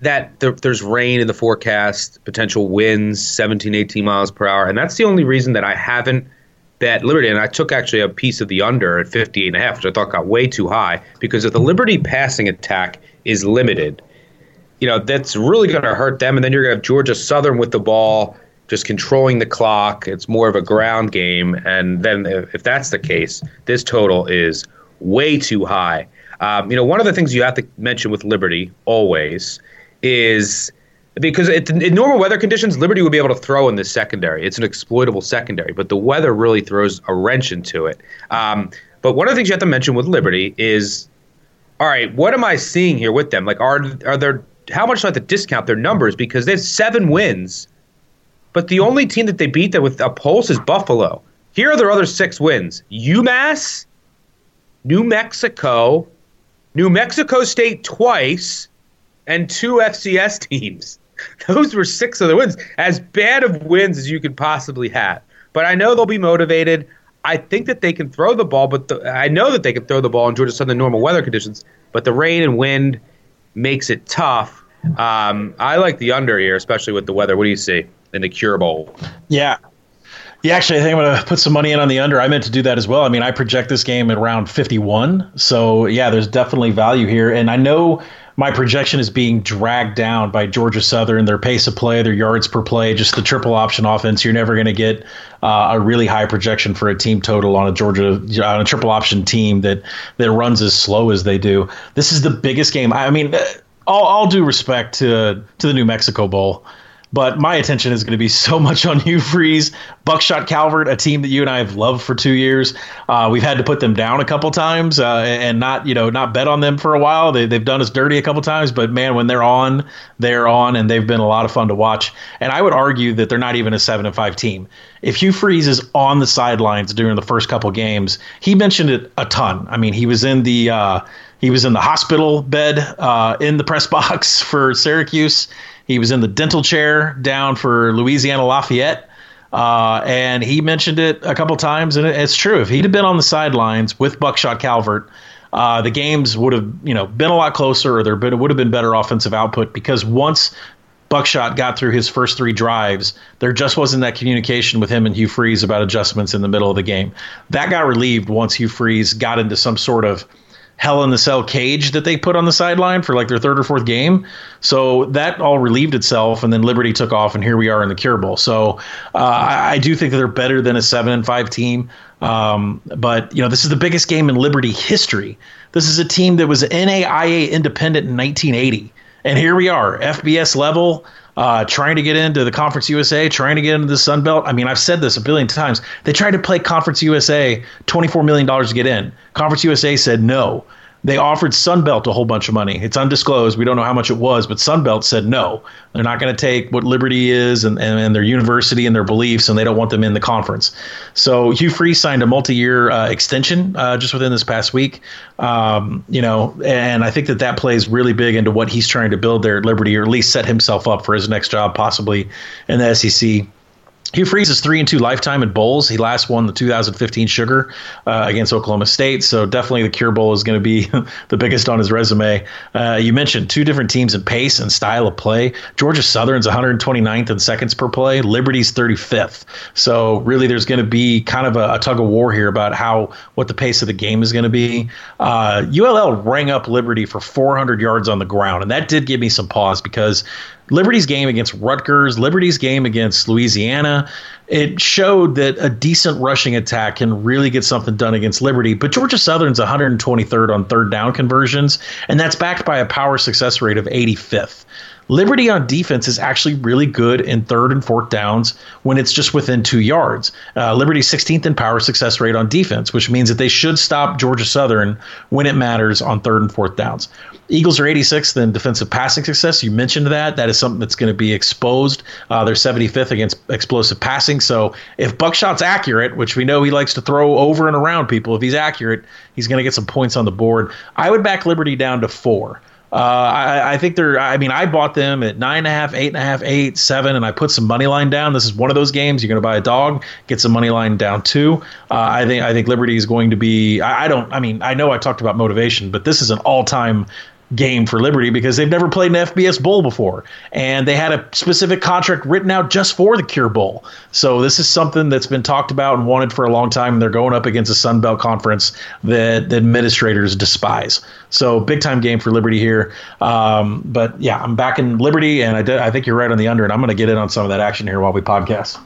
C: that there, there's rain in the forecast, potential winds, 17, 18 miles per hour, and that's the only reason that I haven't bet Liberty. And I took actually a piece of the under at 58 and a half, which I thought got way too high because if the Liberty passing attack is limited, you know, that's really going to hurt them. And then you're going to have Georgia Southern with the ball, just controlling the clock. It's more of a ground game. And then if that's the case, this total is way too high. Um, you know, one of the things you have to mention with Liberty always is because it, in normal weather conditions, Liberty would be able to throw in this secondary. It's an exploitable secondary, but the weather really throws a wrench into it. Um, but one of the things you have to mention with Liberty is, all right, what am I seeing here with them? Like, are are there how much do I have to discount their numbers because they have seven wins, but the only team that they beat that with a pulse is Buffalo. Here are their other six wins: UMass, New Mexico, New Mexico State twice, and two FCS teams. Those were six of the wins. As bad of wins as you could possibly have. But I know they'll be motivated. I think that they can throw the ball, but the, I know that they can throw the ball in Georgia Southern normal weather conditions. But the rain and wind makes it tough. Um, I like the under here, especially with the weather. What do you see in the Cure Bowl?
D: Yeah. Yeah, actually, I think I'm going to put some money in on the under. I meant to do that as well. I mean, I project this game at around 51. So, yeah, there's definitely value here. And I know my projection is being dragged down by Georgia Southern, their pace of play, their yards per play, just the triple option offense. You're never going to get uh, a really high projection for a team total on a Georgia on a triple option team that that runs as slow as they do. This is the biggest game. I mean, all, all due respect to to the New Mexico Bowl. But my attention is going to be so much on Hugh Freeze, Buckshot Calvert, a team that you and I have loved for two years. Uh, we've had to put them down a couple times uh, and not, you know, not bet on them for a while. They, they've done us dirty a couple times, but man, when they're on, they're on, and they've been a lot of fun to watch. And I would argue that they're not even a seven and five team. If Hugh Freeze is on the sidelines during the first couple games, he mentioned it a ton. I mean, he was in the uh, he was in the hospital bed uh, in the press box for Syracuse. He was in the dental chair down for Louisiana Lafayette. Uh, and he mentioned it a couple times, and it's true. If he'd have been on the sidelines with Buckshot Calvert, uh, the games would have you know been a lot closer, or there would have been better offensive output because once Buckshot got through his first three drives, there just wasn't that communication with him and Hugh Freeze about adjustments in the middle of the game. That got relieved once Hugh Freeze got into some sort of hell in the cell cage that they put on the sideline for like their third or fourth game. So that all relieved itself, and then Liberty took off, and here we are in the Cure Bowl. So uh, I, I, do think that they're better than a seven and five team. Um, but you know, this is the biggest game in Liberty history. This is a team that was NAIA independent in 1980, and here we are, FBS level uh, trying to get into the Conference USA, trying to get into the Sun Belt. I mean, I've said this a billion times. They tried to play Conference USA, $24 million to get in. Conference USA said no. They offered Sunbelt a whole bunch of money. It's undisclosed. We don't know how much it was, but Sunbelt said no. They're not going to take what Liberty is and, and, and, their university and their beliefs, and they don't want them in the conference. So Hugh Freeze signed a multi-year uh, extension uh, just within this past week. Um, you know, and I think that that plays really big into what he's trying to build there at Liberty, or at least set himself up for his next job, possibly in the SEC. Hugh Freeze is three and two lifetime in bowls. He last won the 2015 Sugar uh, against Oklahoma State, so definitely the Cure Bowl is going to be the biggest on his resume. Uh, you mentioned two different teams in pace and style of play. Georgia Southern's 129th in seconds per play. Liberty's 35th. So really, there's going to be kind of a, a, tug of war here about how what the pace of the game is going to be. Uh, ULL rang up Liberty for 400 yards on the ground, and that did give me some pause because Liberty's game against Rutgers, Liberty's game against Louisiana, it showed that a decent rushing attack can really get something done against Liberty. But Georgia Southern's 123rd on third down conversions, and that's backed by a power success rate of 85th. Liberty on defense is actually really good in third and fourth downs when it's just within two yards. Uh, Liberty's 16th in power success rate on defense, which means that they should stop Georgia Southern when it matters on third and fourth downs. Eagles are 86th in defensive passing success. You mentioned that. That is something that's going to be exposed. Uh, they're 75th against explosive passing. So if Buckshot's accurate, which we know he likes to throw over and around people, if he's accurate, he's going to get some points on the board. I would back Liberty down to four. Uh, I, I, think they're. I mean, I bought them at nine and a half, eight and a half, eight, seven, and I put some money line down. This is one of those games you're going to buy a dog, get some money line down too. Uh, I think. I think Liberty is going to be. I, I, don't. I mean, I know I talked about motivation, but this is an all-time game for Liberty because they've never played an FBS Bowl before, and they had a specific contract written out just for the Cure Bowl. So this is something that's been talked about and wanted for a long time. And they're going up against a Sun Belt conference that the administrators despise. So big time game for Liberty here. Um, but yeah, I'm back in Liberty, and I, I think you're right on the under, and I'm going to get in on some of that action here while we podcast.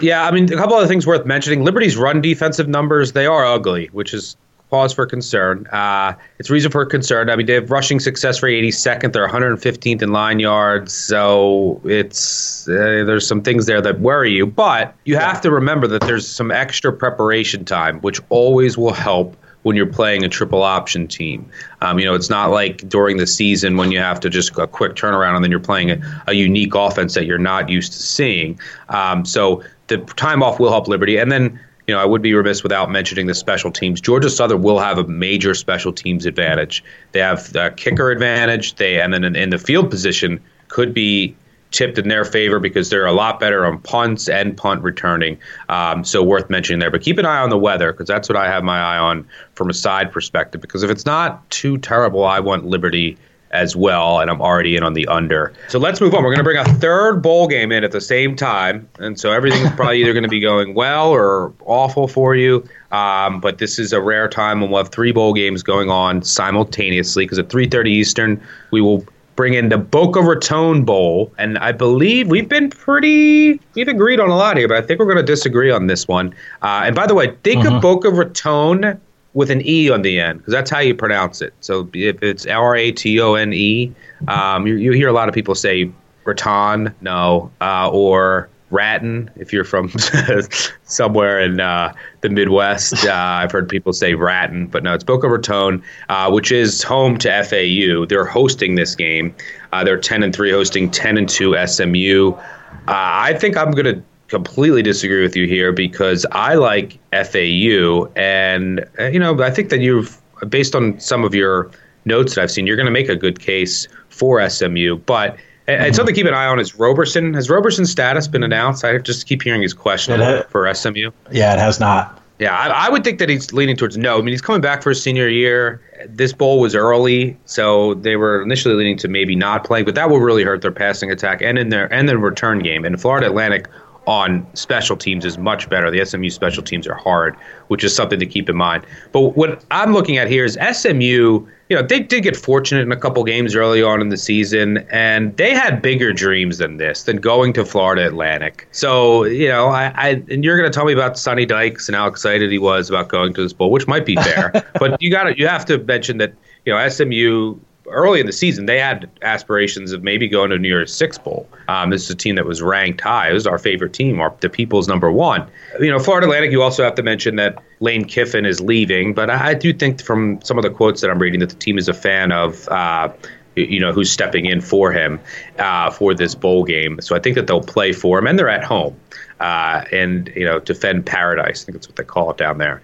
C: Yeah, I mean, a couple other things worth mentioning. Liberty's run defensive numbers, they are ugly, which is pause for concern. Uh, it's reason for concern. I mean, they have rushing success rate 82nd. They're 115th in line yards. So it's uh, there's some things there that worry you. But you have to remember that there's some extra preparation time, which always will help when you're playing a triple option team. Um, you know, it's not like during the season when you have to just a quick turnaround and then you're playing a, a unique offense that you're not used to seeing. Um, so the time off will help Liberty. And then you know, I would be remiss without mentioning the special teams. Georgia Southern will have a major special teams advantage. They have the kicker advantage. They and then in, in the field position could be tipped in their favor because they're a lot better on punts and punt returning. Um, so worth mentioning there. But keep an eye on the weather because that's what I have my eye on from a side perspective. Because if it's not too terrible, I want Liberty as well, and I'm already in on the under. So let's move on. We're going to bring a third bowl game in at the same time, and so everything's probably either going to be going well or awful for you. Um, but this is a rare time when we'll have three bowl games going on simultaneously because at 3:30 Eastern we will bring in the Boca Raton Bowl, and I believe we've been pretty we've agreed on a lot here, but I think we're going to disagree on this one. Uh, and by the way, think uh-huh. of Boca Raton with an E on the end because that's how you pronounce it. So if it's R A T O N E, um, you, you, hear a lot of people say Raton, no, uh, or Raton if you're from somewhere in uh, the Midwest. Uh, I've heard people say Raton, but no, it's Boca Raton, uh, which is home to FAU. They're hosting this game. Uh, they're 10 and 3, hosting 10 and 2 SMU. Uh, I think I'm going to completely disagree with you here because I like FAU, and uh, you know I think that you've based on some of your notes that I've seen, you're going to make a good case for SMU, but And, and something to keep an eye on is Roberson. Has Roberson's status been announced? I just keep hearing he's questionable for SMU.
D: Yeah, it has not.
C: Yeah, I, I, would think that he's leaning towards no. I mean, he's coming back for his senior year. This bowl was early, so they were initially leaning to maybe not playing, but that will really hurt their passing attack and in their and their return game. And Florida Atlantic on special teams is much better. The SMU special teams are hard, which is something to keep in mind. But what I'm looking at here is SMU you know, they did get fortunate in a couple games early on in the season, and they had bigger dreams than this, than going to Florida Atlantic. So, you know, I, I and you're going to tell me about Sonny Dykes and how excited he was about going to this bowl, which might be fair, but you got to you have to mention that you know SMU early in the season, they had aspirations of maybe going to New Year's Six Bowl. Um, this is a team that was ranked high. It was our favorite team, our, the people's number one. You know, Florida Atlantic, you also have to mention that Lane Kiffin is leaving, but I, I do think from some of the quotes that I'm reading that the team is a fan of. Uh, you know who's stepping in for him uh, for this bowl game. So I think that they'll play for him, and they're at home, uh, and you know defend paradise. I think that's what they call it down there.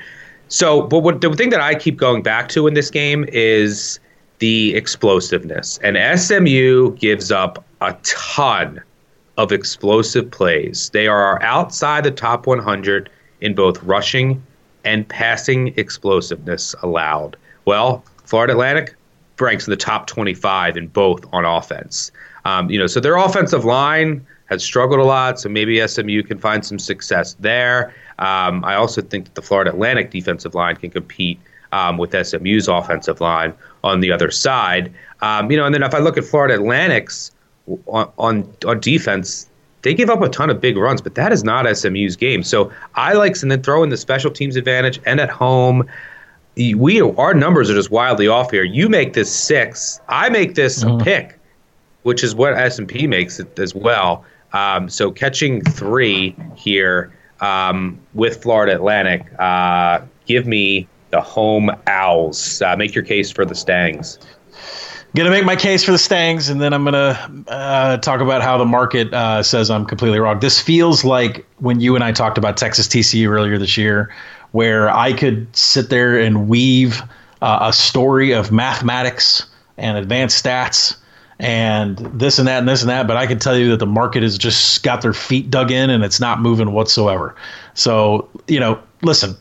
C: So, but what the thing that I keep going back to in this game is the explosiveness. And SMU gives up a ton of explosive plays. They are outside the top 100 in both rushing and passing explosiveness allowed. Well, Florida Atlantic ranks in the top 25 in both on offense. Um, you know, so their offensive line has struggled a lot, so maybe SMU can find some success there. Um, I also think that the Florida Atlantic defensive line can compete um, with SMU's offensive line on the other side. Um, you know, and then if I look at Florida Atlantic's on, on, on defense, they give up a ton of big runs, but that is not SMU's game. So I like and then throw in the special teams advantage and at home. We our numbers are just wildly off here. You make this six, I make this mm-hmm. pick, which is what S and P makes it as well. Um, so catching three here um, with Florida Atlantic, uh, give me the home Owls. Uh, make your case for the Stangs.
D: Gonna make my case for the Stangs, and then I'm gonna uh, talk about how the market uh, says I'm completely wrong. This feels like when you and I talked about Texas TCU earlier this year, where I could sit there and weave uh, a story of mathematics and advanced stats and this and that and this and that. But I can tell you that the market has just got their feet dug in and it's not moving whatsoever. So, you know, listen,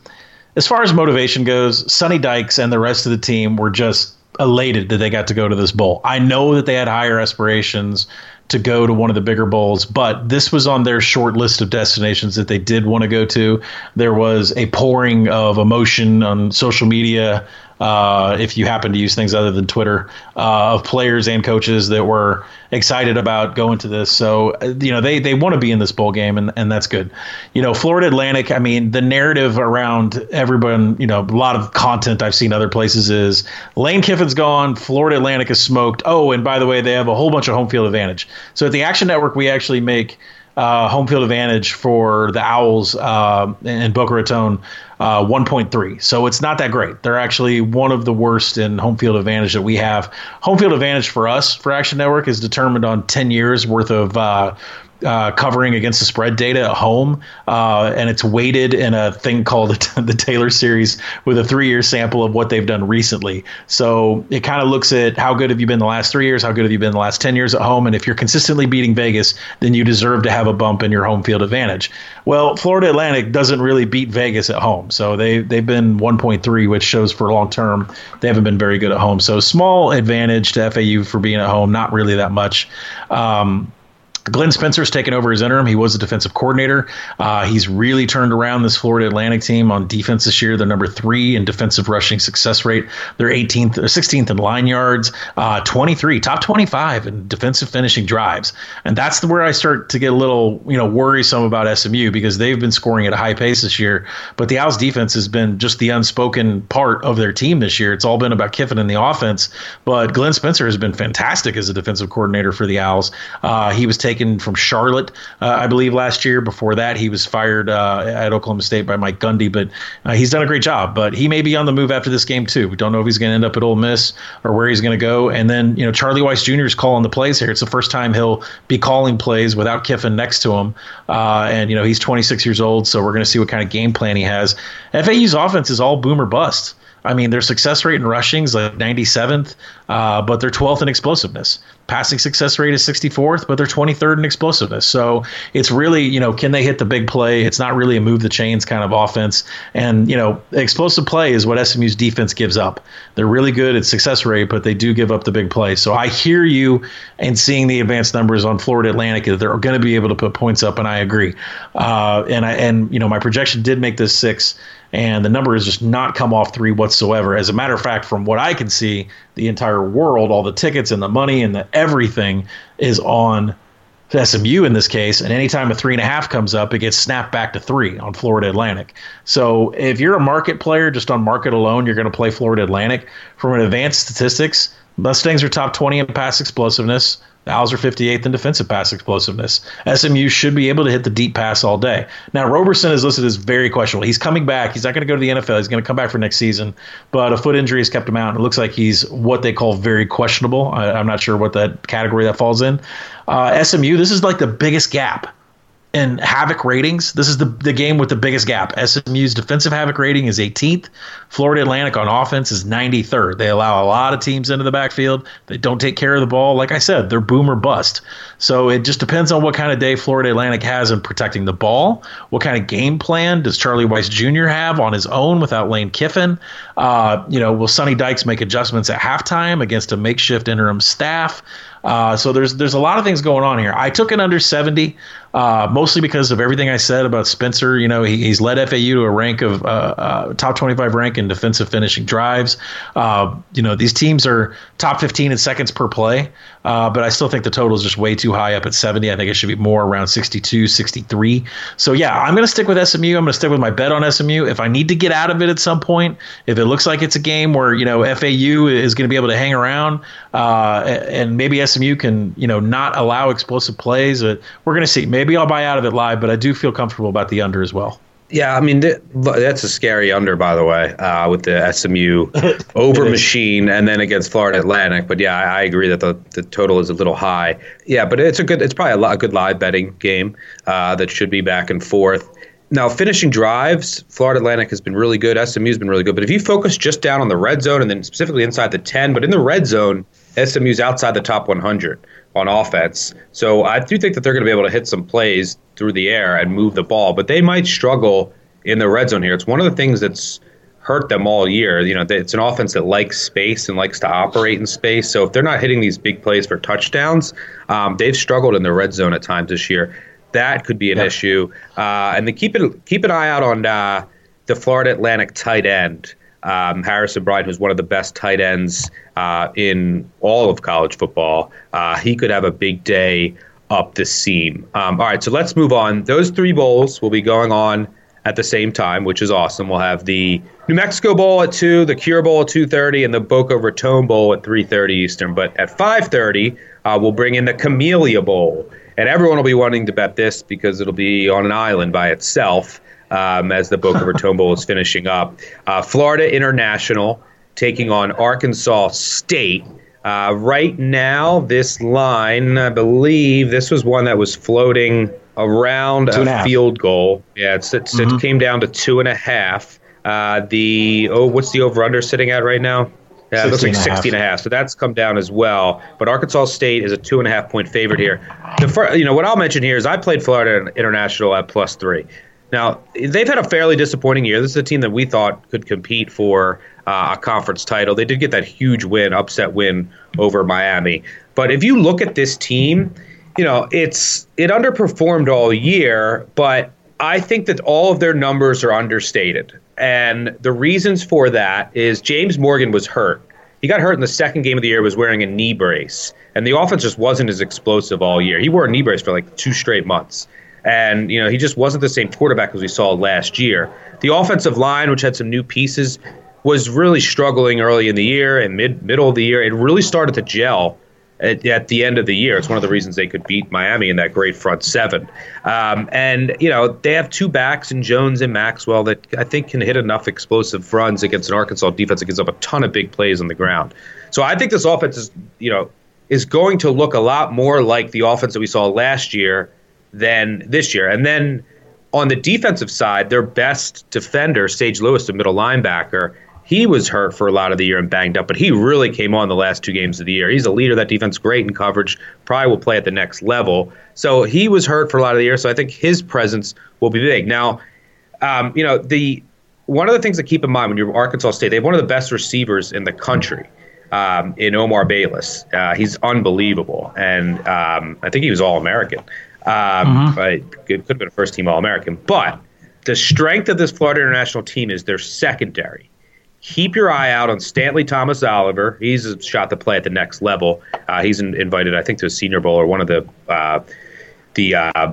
D: as far as motivation goes, Sonny Dykes and the rest of the team were just elated that they got to go to this bowl. I know that they had higher aspirations to go to one of the bigger bowls, but this was on their short list of destinations that they did want to go to. There was a pouring of emotion on social media uh, if you happen to use things other than Twitter, uh, of players and coaches that were excited about going to this. So, uh, you know, they, they want to be in this bowl game, and, and that's good. You know, Florida Atlantic, I mean, the narrative around everyone, you know, a lot of content I've seen other places is Lane Kiffin's gone, Florida Atlantic is smoked. Oh, and by the way, they have a whole bunch of home field advantage. So at the Action Network, we actually make – uh, home field advantage for the Owls uh, in Boca Raton, uh, 1.3. So it's not that great. They're actually one of the worst in home field advantage that we have. Home field advantage for us, for Action Network, is determined on 10 years worth of uh, uh, covering against the spread data at home, uh, and it's weighted in a thing called the Taylor series with a three year sample of what they've done recently. So it kind of looks at how good have you been the last three years, how good have you been the last 10 years at home, and if you're consistently beating Vegas, then you deserve to have a bump in your home field advantage. Well, Florida Atlantic doesn't really beat Vegas at home, so they, they've been 1.3, which shows for long term they haven't been very good at home. So small advantage to FAU for being at home, not really that much. Um, Glenn Spencer's taken over as interim. He was a defensive coordinator. Uh, he's really turned around this Florida Atlantic team on defense this year. They're number three in defensive rushing success rate. They're 18th or 16th in line yards, uh, 23, top 25 in defensive finishing drives. And that's where I start to get a little, you know, worrisome about SMU because they've been scoring at a high pace this year. But the Owls defense has been just the unspoken part of their team this year. It's all been about Kiffin and the offense. But Glenn Spencer has been fantastic as a defensive coordinator for the Owls. Uh, he was taking taken from Charlotte, uh, I believe, last year. Before that, he was fired uh, at Oklahoma State by Mike Gundy, but uh, he's done a great job. But he may be on the move after this game too. We don't know if he's going to end up at Ole Miss or where he's going to go. And then you know Charlie Weis Jr. is calling the plays here. It's the first time he'll be calling plays without Kiffin next to him. Uh, and you know he's 26 years old, so we're going to see what kind of game plan he has. FAU's offense is all boomer bust. I mean, their success rate in rushing is like 97th, uh, but they're 12th in explosiveness. passing success rate is 64th, but they're 23rd in explosiveness. So it's really, you know, can they hit the big play? It's not really a move the chains kind of offense. And, you know, explosive play is what SMU's defense gives up. They're really good at success rate, but they do give up the big play. So I hear you and seeing the advanced numbers on Florida Atlantic that they're going to be able to put points up, and I agree. Uh, and I and you know my projection did make this six and the number has just not come off three whatsoever. As a matter of fact, from what I can see, the entire world, all the tickets and the money and the everything is on SMU in this case. And anytime a three and a half comes up, it gets snapped back to three on Florida Atlantic. So if you're a market player, just on market alone, you're going to play Florida Atlantic. From an advanced statistics, Mustangs are top 20 in pass explosiveness. Owls are 58th in defensive pass explosiveness. SMU should be able to hit the deep pass all day. Now, Roberson is listed as very questionable. He's coming back. He's not going to go to the NFL. He's going to come back for next season, but a foot injury has kept him out. And it looks like he's what they call very questionable. I, am not sure what that category that falls in. Uh, SMU, this is like the biggest gap in havoc ratings, this is the, the game with the biggest gap. SMU's defensive havoc rating is 18th. Florida Atlantic on offense is 93rd. They allow a lot of teams into the backfield. They don't take care of the ball. Like I said, they're boom or bust. So it just depends on what kind of day Florida Atlantic has in protecting the ball. What kind of game plan does Charlie Weis Jr. have on his own without Lane Kiffin? Uh, you know, will Sonny Dykes make adjustments at halftime against a makeshift interim staff? Uh, so there's there's a lot of things going on here. I took it under 70, uh, mostly because of everything I said about Spencer. You know, he, he's led FAU to a rank of uh, uh, top 25 rank in defensive finishing drives. Uh, you know, these teams are top 15 in seconds per play, uh, but I still think the total is just way too high up at 70. I think it should be more around 62, 63. So yeah, I'm going to stick with SMU. I'm going to stick with my bet on SMU. If I need to get out of it at some point, if it looks like it's a game where you know FAU is going to be able to hang around, and maybe SMU SMU can, you know, not allow explosive plays. But we're going to see. Maybe I'll buy out of it live, but I do feel comfortable about the under as well.
C: Yeah, I mean th- that's a scary under, by the way, uh, with the SMU over machine and then against Florida Atlantic. But yeah, I, I, agree that the, the total is a little high. Yeah, but it's a good, it's probably a, lot, a good live betting game uh, that should be back and forth. Now, finishing drives, Florida Atlantic has been really good. SMU has been really good. But if you focus just down on the red zone and then specifically inside the 10, but in the red zone, SMU's outside the top 100 on offense. So I do think that they're going to be able to hit some plays through the air and move the ball, but they might struggle in the red zone here. It's one of the things that's hurt them all year. You know, it's an offense that likes space and likes to operate in space. So if they're not hitting these big plays for touchdowns, um, they've struggled in the red zone at times this year. That could be an yep. issue. Uh, and then keep it keep an eye out on uh, the Florida Atlantic tight end um, Harrison Bryant, who's one of the best tight ends uh, in all of college football, uh, he could have a big day up the seam. Um, all right, so let's move on. Those three bowls will be going on at the same time, which is awesome. We'll have the New Mexico Bowl at two, the Cure Bowl at two thirty, and the Boca Raton Bowl at three thirty Eastern. But at five thirty, uh, we'll bring in the Camellia Bowl, and everyone will be wanting to bet this because it'll be on an island by itself um, as the Boca Raton Bowl is finishing up. Uh, Florida International taking on Arkansas State. Uh, right now, this line, I believe, this was one that was floating around a, a field goal. Yeah, it's, it's mm-hmm. it came down to two and a half. Uh, the oh, what's the over under sitting at right now? Yeah, it looks like 16 and a half. So that's come down as well. But Arkansas State is a two and a half point favorite here. The first, you know, what I'll mention here is I played Florida International at plus three. Now, they've had a fairly disappointing year. This is a team that we thought could compete for uh, a conference title. They did get that huge win, upset win over Miami. But if you look at this team, you know, it's it underperformed all year, but I think that all of their numbers are understated. And the reasons for that is James Morgan was hurt. He got hurt in the second game of the year, was wearing a knee brace. And the offense just wasn't as explosive all year. He wore a knee brace for like two straight months. And, you know, he just wasn't the same quarterback as we saw last year. The offensive line, which had some new pieces, was really struggling early in the year and mid middle of the year. It really started to gel at, at, the end of the year. It's one of the reasons they could beat Miami in that great front seven. Um, and, you know, they have two backs in Jones and Maxwell that I think can hit enough explosive runs against an Arkansas defense that gives up a ton of big plays on the ground. So I think this offense is, you know, is going to look a lot more like the offense that we saw last year than this year. And then on the defensive side, their best defender, Sage Lewis, the middle linebacker, he was hurt for a lot of the year and banged up, but he really came on the last two games of the year. He's a leader. That defense great in coverage. Probably will play at the next level. So he was hurt for a lot of the year. So I think his presence will be big. Now, um, you know, the one of the things to keep in mind when you're Arkansas State, they have one of the best receivers in the country. Um, in Omar Bayless, uh, he's unbelievable, and um, I think he was All American. Um, mm-hmm. It could have been a first team All American, but the strength of this Florida International team is their secondary keep your eye out on Stanley Thomas Oliver. He's a shot to play at the next level. Uh, he's in, invited, I think, to a Senior Bowl or one of the uh, the uh,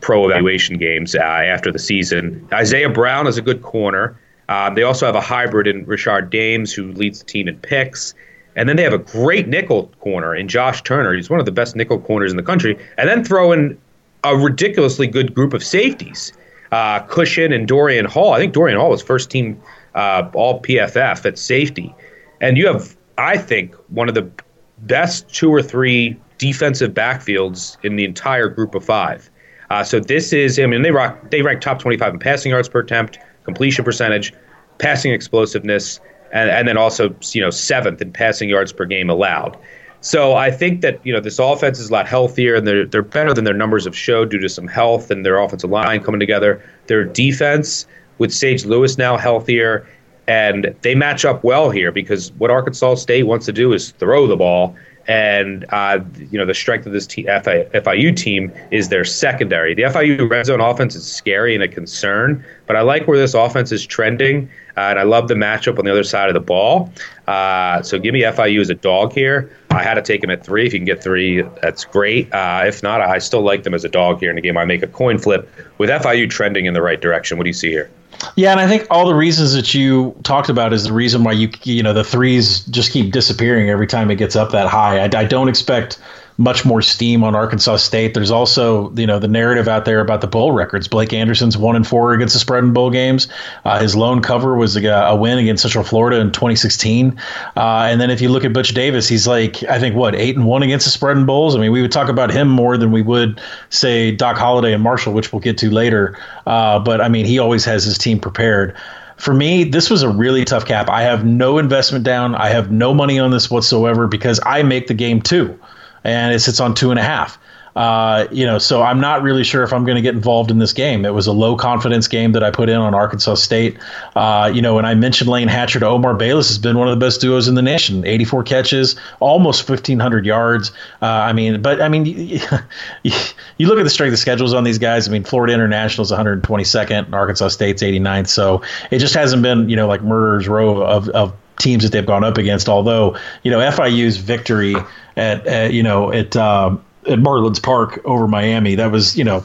C: pro evaluation games uh, after the season. Isaiah Brown is a good corner. Um, they also have a hybrid in Richard Dames, who leads the team in picks. And then they have a great nickel corner in Josh Turner. He's one of the best nickel corners in the country. And then throw in a ridiculously good group of safeties. Uh, Cushion and Dorian Hall. I think Dorian Hall was first team uh, all PFF at safety. And you have, I think, one of the best two or three defensive backfields in the entire group of five. Uh, so this is, I mean, they rock, they rank top 25 in passing yards per attempt, completion percentage, passing explosiveness, and, and then also, you know, seventh in passing yards per game allowed. So I think that you know this offense is a lot healthier and they're they're better than their numbers have showed due to some health and their offensive line coming together. Their defense with Sage Lewis now healthier. And they match up well here because what Arkansas State wants to do is throw the ball. And, uh, you know, the strength of this t- FIU team is their secondary. The FIU red zone offense is scary and a concern, but I like where this offense is trending. Uh, and I love the matchup on the other side of the ball. Uh, so give me FIU as a dog here. I had to take them at three. If you can get three, that's great. Uh, if not, I still like them as a dog here in the game. I make a coin flip with FIU trending in the right direction. What do you see here?
D: Yeah, and I think all the reasons that you talked about is the reason why you you know the threes just keep disappearing every time it gets up that high. I, I don't expect much more steam on Arkansas State. There's also, you know, the narrative out there about the bowl records. Blake Anderson's one and four against the spread in bowl games. Uh, his lone cover was a, a, win against Central Florida in 2016. Uh, and then if you look at Butch Davis, he's like, I think what eight and one against the spread in bowls. I mean, we would talk about him more than we would say Doc Holliday and Marshall, which we'll get to later. Uh, but I mean, he always has his team prepared for me, this was a really tough cap. I have no investment down. I have no money on this whatsoever because I make the game too and it sits on two and a half. Uh, you know, so I'm not really sure if I'm going to get involved in this game. It was a low confidence game that I put in on Arkansas State. Uh, you know, when I mentioned Layne Hatcher to Omar Bayless has been one of the best duos in the nation. 84 catches, almost 1,500 yards. Uh, I mean, but I mean, you, look at the strength of schedules on these guys. I mean, Florida International is 122nd, and Arkansas State's 89th. So it just hasn't been, you know, like murderer's row of, of teams that they've gone up against. Although, you know, FIU's victory at, at you know at um, at Marlins Park over Miami. That was you know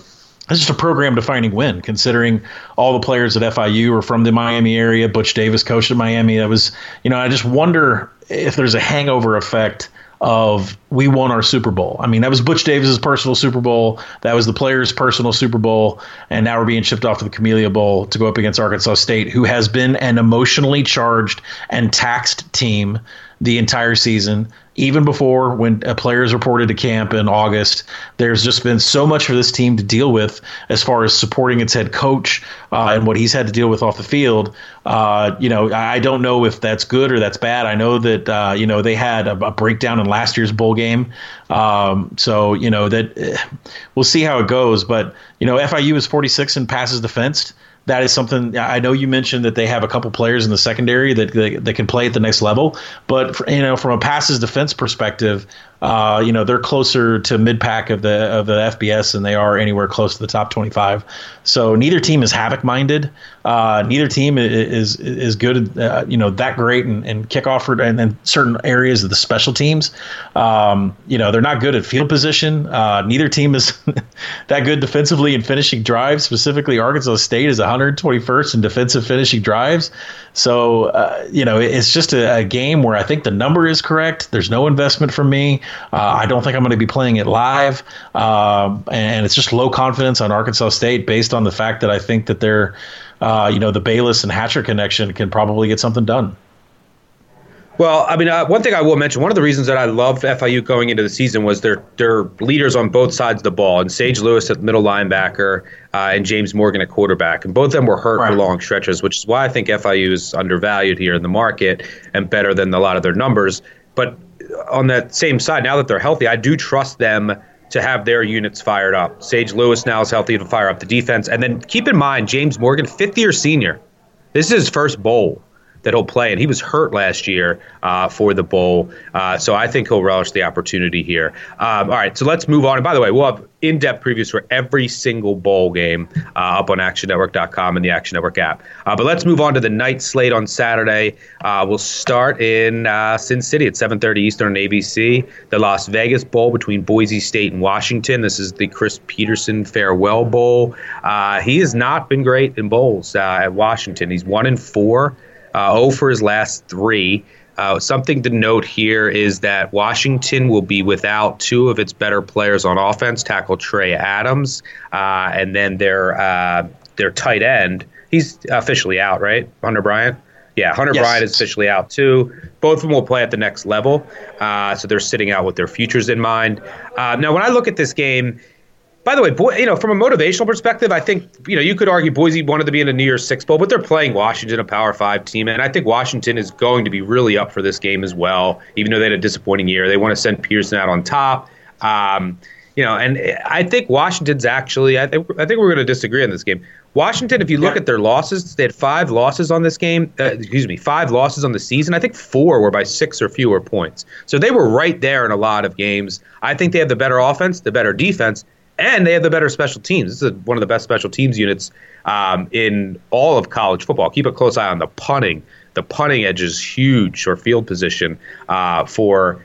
D: it's just a program defining win, considering all the players at FIU are from the Miami area. Butch Davis coached at Miami. That was, you know, I just wonder if there's a hangover effect of we won our Super Bowl. I mean, that was Butch Davis's personal Super Bowl. That was the players' personal Super Bowl, and now we're being shipped off to the Camellia Bowl to go up against Arkansas State, who has been an emotionally charged and taxed team the entire season even before when a player is reported to camp in August. There's just been so much for this team to deal with as far as supporting its head coach uh, and what he's had to deal with off the field. Uh, you know, I don't know if that's good or that's bad. I know that uh, you know they had a, a, breakdown in last year's bowl game, um, so you know that eh, we'll see how it goes. But you know, FIU is 46 in passes defensed that is something I know you mentioned that they have a couple players in the secondary that, that, that can play at the next level. But for, you know, from a passes defense perspective, uh, you know, they're closer to mid pack of the of the FBS than they are anywhere close to the top 25. So neither team is havoc minded. Uh, neither team is is good, uh, you know, that great and, in kickoff and certain areas of the special teams. Um, you know, they're not good at field position. Uh, neither team is that good defensively in finishing drives. Specifically, Arkansas State is 121st in defensive finishing drives. So, uh, you know, it's just a, a, game where I think the number is correct. There's no investment from me. Uh, I don't think I'm going to be playing it live. Uh, and it's just low confidence on Arkansas State based on the fact that I think that they're, uh, you know, the Bayless and Hatcher connection can probably get something done.
C: Well, I mean, uh, one thing I will mention, one of the reasons that I loved FIU going into the season was their their leaders on both sides of the ball, and Sage Lewis at middle linebacker uh, and James Morgan at quarterback, and both of them were hurt right. for long stretches, which is why I think FIU is undervalued here in the market and better than a lot of their numbers. But on that same side, now that they're healthy, I do trust them to have their units fired up. Sage Lewis now is healthy to fire up the defense, and then keep in mind James Morgan, fifth year senior. This is his first bowl that he'll play. And he was hurt last year uh, for the bowl, uh, so I think he'll relish the opportunity here. Um, all right, so let's move on. And by the way, we'll have in-depth previews for every single bowl game uh, up on ActionNetwork.com and the Action Network app. Uh, but let's move on to the night slate on Saturday. Uh, we'll start in uh, Sin City at 7:30 Eastern on ABC. The Las Vegas Bowl between Boise State and Washington. This is the Chris Petersen Farewell Bowl. he has not been great in bowls at Washington. He's one in four uh, 0 for his last three. Uh, something to note here is that Washington will be without two of its better players on offense, tackle Trey Adams, uh, and then their uh, their tight end. He's officially out, right? Hunter Bryant. Yeah, Hunter yes. Bryant is officially out too. Both of them will play at the next level, uh, so they're sitting out with their futures in mind. Uh, now, when I look at this game, by the way, boy, you know, from a motivational perspective, I think you know you could argue Boise wanted to be in a New Year's Six bowl, but they're playing Washington, a Power Five team, and I think Washington is going to be really up for this game as well. Even though they had a disappointing year, they want to send Pearson out on top. Um, you know, and I think Washington's actually. I think I think we're going to disagree on this game. Washington, if you look yeah. at their losses, they had five losses on this game. Uh, excuse me, five losses on the season. I think four were by six or fewer points. So they were right there in a lot of games. I think they have the better offense, the better defense, and they have the better special teams. This is one of the best special teams units um, in all of college football. Keep a close eye on the punting. The punting edge is huge, or field position uh, for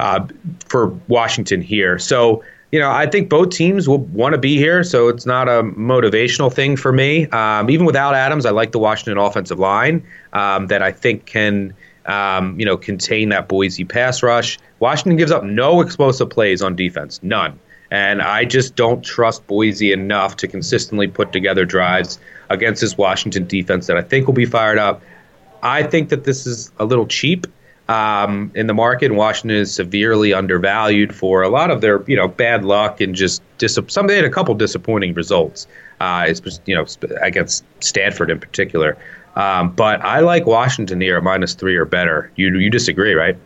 C: uh, for Washington here. So you know, I think both teams will want to be here, so it's not a motivational thing for me. Um, even without Adams, I like the Washington offensive line um, that I think can. Um, you know, contain that Boise pass rush. Washington gives up no explosive plays on defense, none. And I just don't trust Boise enough to consistently put together drives against this Washington defense that I think will be fired up. I think that this is a little cheap um, in the market. Washington is severely undervalued for a lot of their, you know, bad luck and just dis- some they had a couple disappointing results. Uh, you know against Stanford in particular. Um, but I like Washington here minus three or better. You you disagree, right?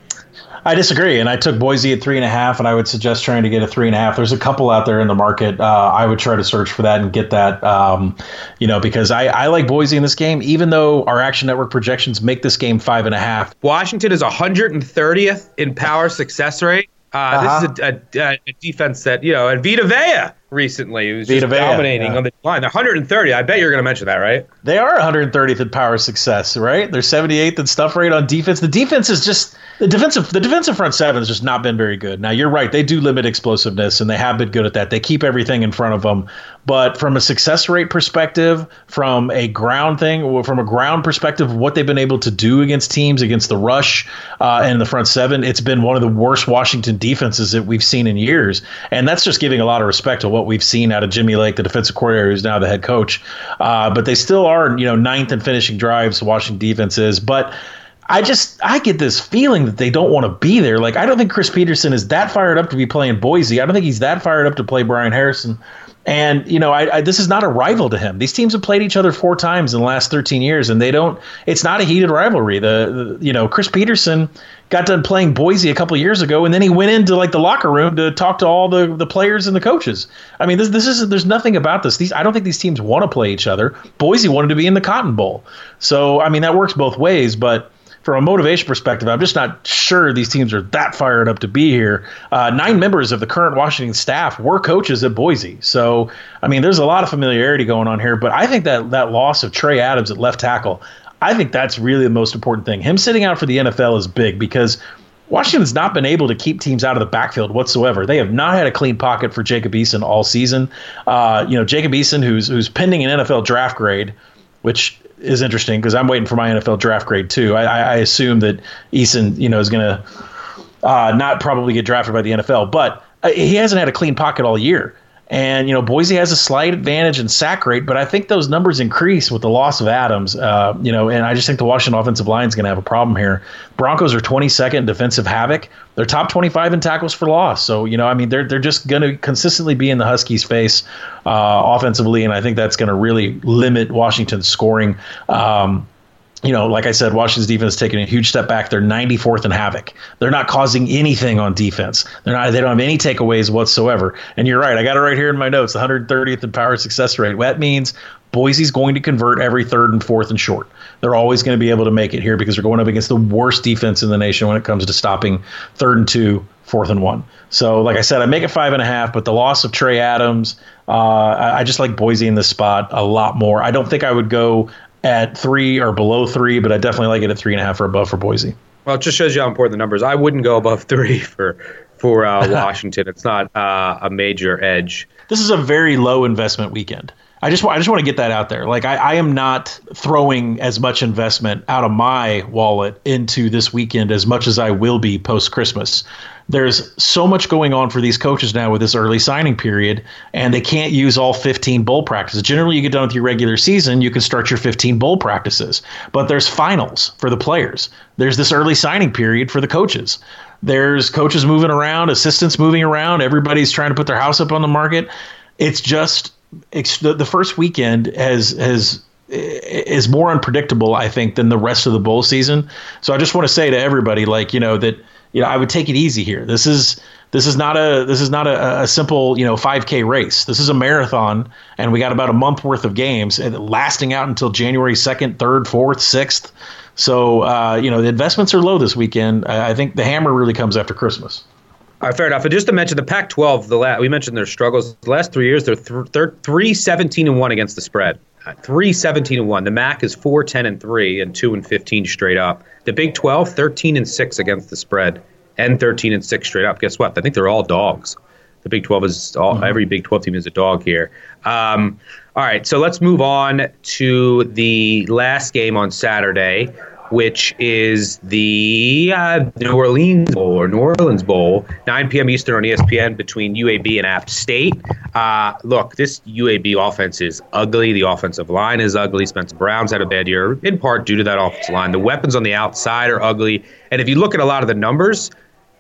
D: I disagree, and I took Boise at three and a half, and I would suggest trying to get a three and a half. There's a couple out there in the market. Uh, I would try to search for that and get that, um, you know, because I, I like Boise in this game, even though our Action Network projections make this game five and a half.
C: Washington is 130th in power success rate. Uh, uh-huh. This is a, a, a, defense that you know, and Vita Vea recently who's just Vita dominating yeah. on the line. They're 130. I bet you're going to mention that, right?
D: They are 130th in power success, right? They're 78th in stuff rate on defense. The defense is just the defensive the defensive front seven has just not been very good. Now you're right; they do limit explosiveness, and they have been good at that. They keep everything in front of them. But from a success rate perspective, from a ground thing, from a ground perspective, what they've been able to do against teams, against the rush uh, and the front seven, it's been one of the worst Washington defenses that we've seen in years. And that's just giving a lot of respect to what we've seen out of Jimmy Lake, the defensive coordinator, who's now the head coach. Uh, but they still are, you know, ninth in finishing drives. Washington defense is, but I just I get this feeling that they don't want to be there. Like I don't think Chris Petersen is that fired up to be playing Boise. I don't think he's that fired up to play Bryan Harsin. And you know, I, I, this is not a rival to him. These teams have played each other four times in the last 13 years, and they don't. It's not a heated rivalry. The, the you know, Chris Petersen got done playing Boise a couple years ago, and then he went into like the locker room to talk to all the, the players and the coaches. I mean, this this is there's nothing about this. These I don't think these teams want to play each other. Boise wanted to be in the Cotton Bowl, so I mean that works both ways, but from a motivation perspective, I'm just not sure these teams are that fired up to be here. Uh, nine members of the current Washington staff were coaches at Boise, so I mean, there's a lot of familiarity going on here. But I think that that loss of Trey Adams at left tackle, I think that's really the most important thing. Him sitting out for the NFL is big because Washington's not been able to keep teams out of the backfield whatsoever. They have not had a clean pocket for Jacob Eason all season. Uh, you know, Jacob Eason, who's who's pending an NFL draft grade, which is interesting because I'm waiting for my NFL draft grade too. I, I assume that Eason, you know, is going to uh, not probably get drafted by the NFL, but uh, he hasn't had a clean pocket all year. And you know, Boise has a slight advantage in sack rate, but I think those numbers increase with the loss of Adams. Uh, you know, and I just think the Washington offensive line is going to have a problem here. Broncos are 22nd in defensive havoc. They're top 25 in tackles for loss. So you know, I mean, they're they're just going to consistently be in the Huskies' face uh, offensively, and I think that's going to really limit Washington's scoring. Um, you know, like I said, Washington's defense is taking a huge step back. They're 94th in havoc. They're not causing anything on defense. They're not. They don't have any takeaways whatsoever. And you're right. I got it right here in my notes. 130th in power success rate. That means Boise's going to convert every third and fourth and short. They're always going to be able to make it here because they're going up against the worst defense in the nation when it comes to stopping third and two, fourth and one. So, like I said, I make it five and a half, but the loss of Trey Adams, uh, I, I just like Boise in this spot a lot more. I don't think I would go at three or below three, but I definitely like it at three and a half or above for Boise.
C: Well, it just shows you how important the numbers. I wouldn't go above three for for uh, Washington. it's not uh, a major edge.
D: This is a very low investment weekend. I just I just want to get that out there. Like I, I am not throwing as much investment out of my wallet into this weekend as much as I will be post Christmas. There's so much going on for these coaches now with this early signing period, and they can't use all 15 bowl practices. Generally, you get done with your regular season, you can start your 15 bowl practices, but there's finals for the players. There's this early signing period for the coaches. There's coaches moving around, assistants moving around. Everybody's trying to put their house up on the market. It's just the first weekend has has is more unpredictable, I think, than the rest of the bowl season. So I just want to say to everybody, like you know, that you know, I would take it easy here. This is this is not a this is not a, a simple you know 5K race. This is a marathon, and we got about a month worth of games, lasting out until January second, third, fourth, sixth. So uh, you know the investments are low this weekend. I think the hammer really comes after Christmas.
C: All right, fair enough. And just to mention the Pac-12, the last, we mentioned their struggles. The last three years, they're th- they're three seventeen and one against the spread. Three seventeen and one. The MAC is four ten and three and two and fifteen straight up. The Big 12, 13 and six against the spread, and thirteen and six straight up. Guess what? I think they're all dogs. The Big 12 is all mm-hmm. every Big 12 team is a dog here. Um, all right, so let's move on to the last game on Saturday, which is the uh, New Orleans Bowl or New Orleans Bowl, 9 p.m. Eastern on ESPN between UAB and App State. Uh, look, this UAB offense is ugly. The offensive line is ugly. Spencer Brown's had a bad year, in part due to that offensive line. The weapons on the outside are ugly. And if you look at a lot of the numbers,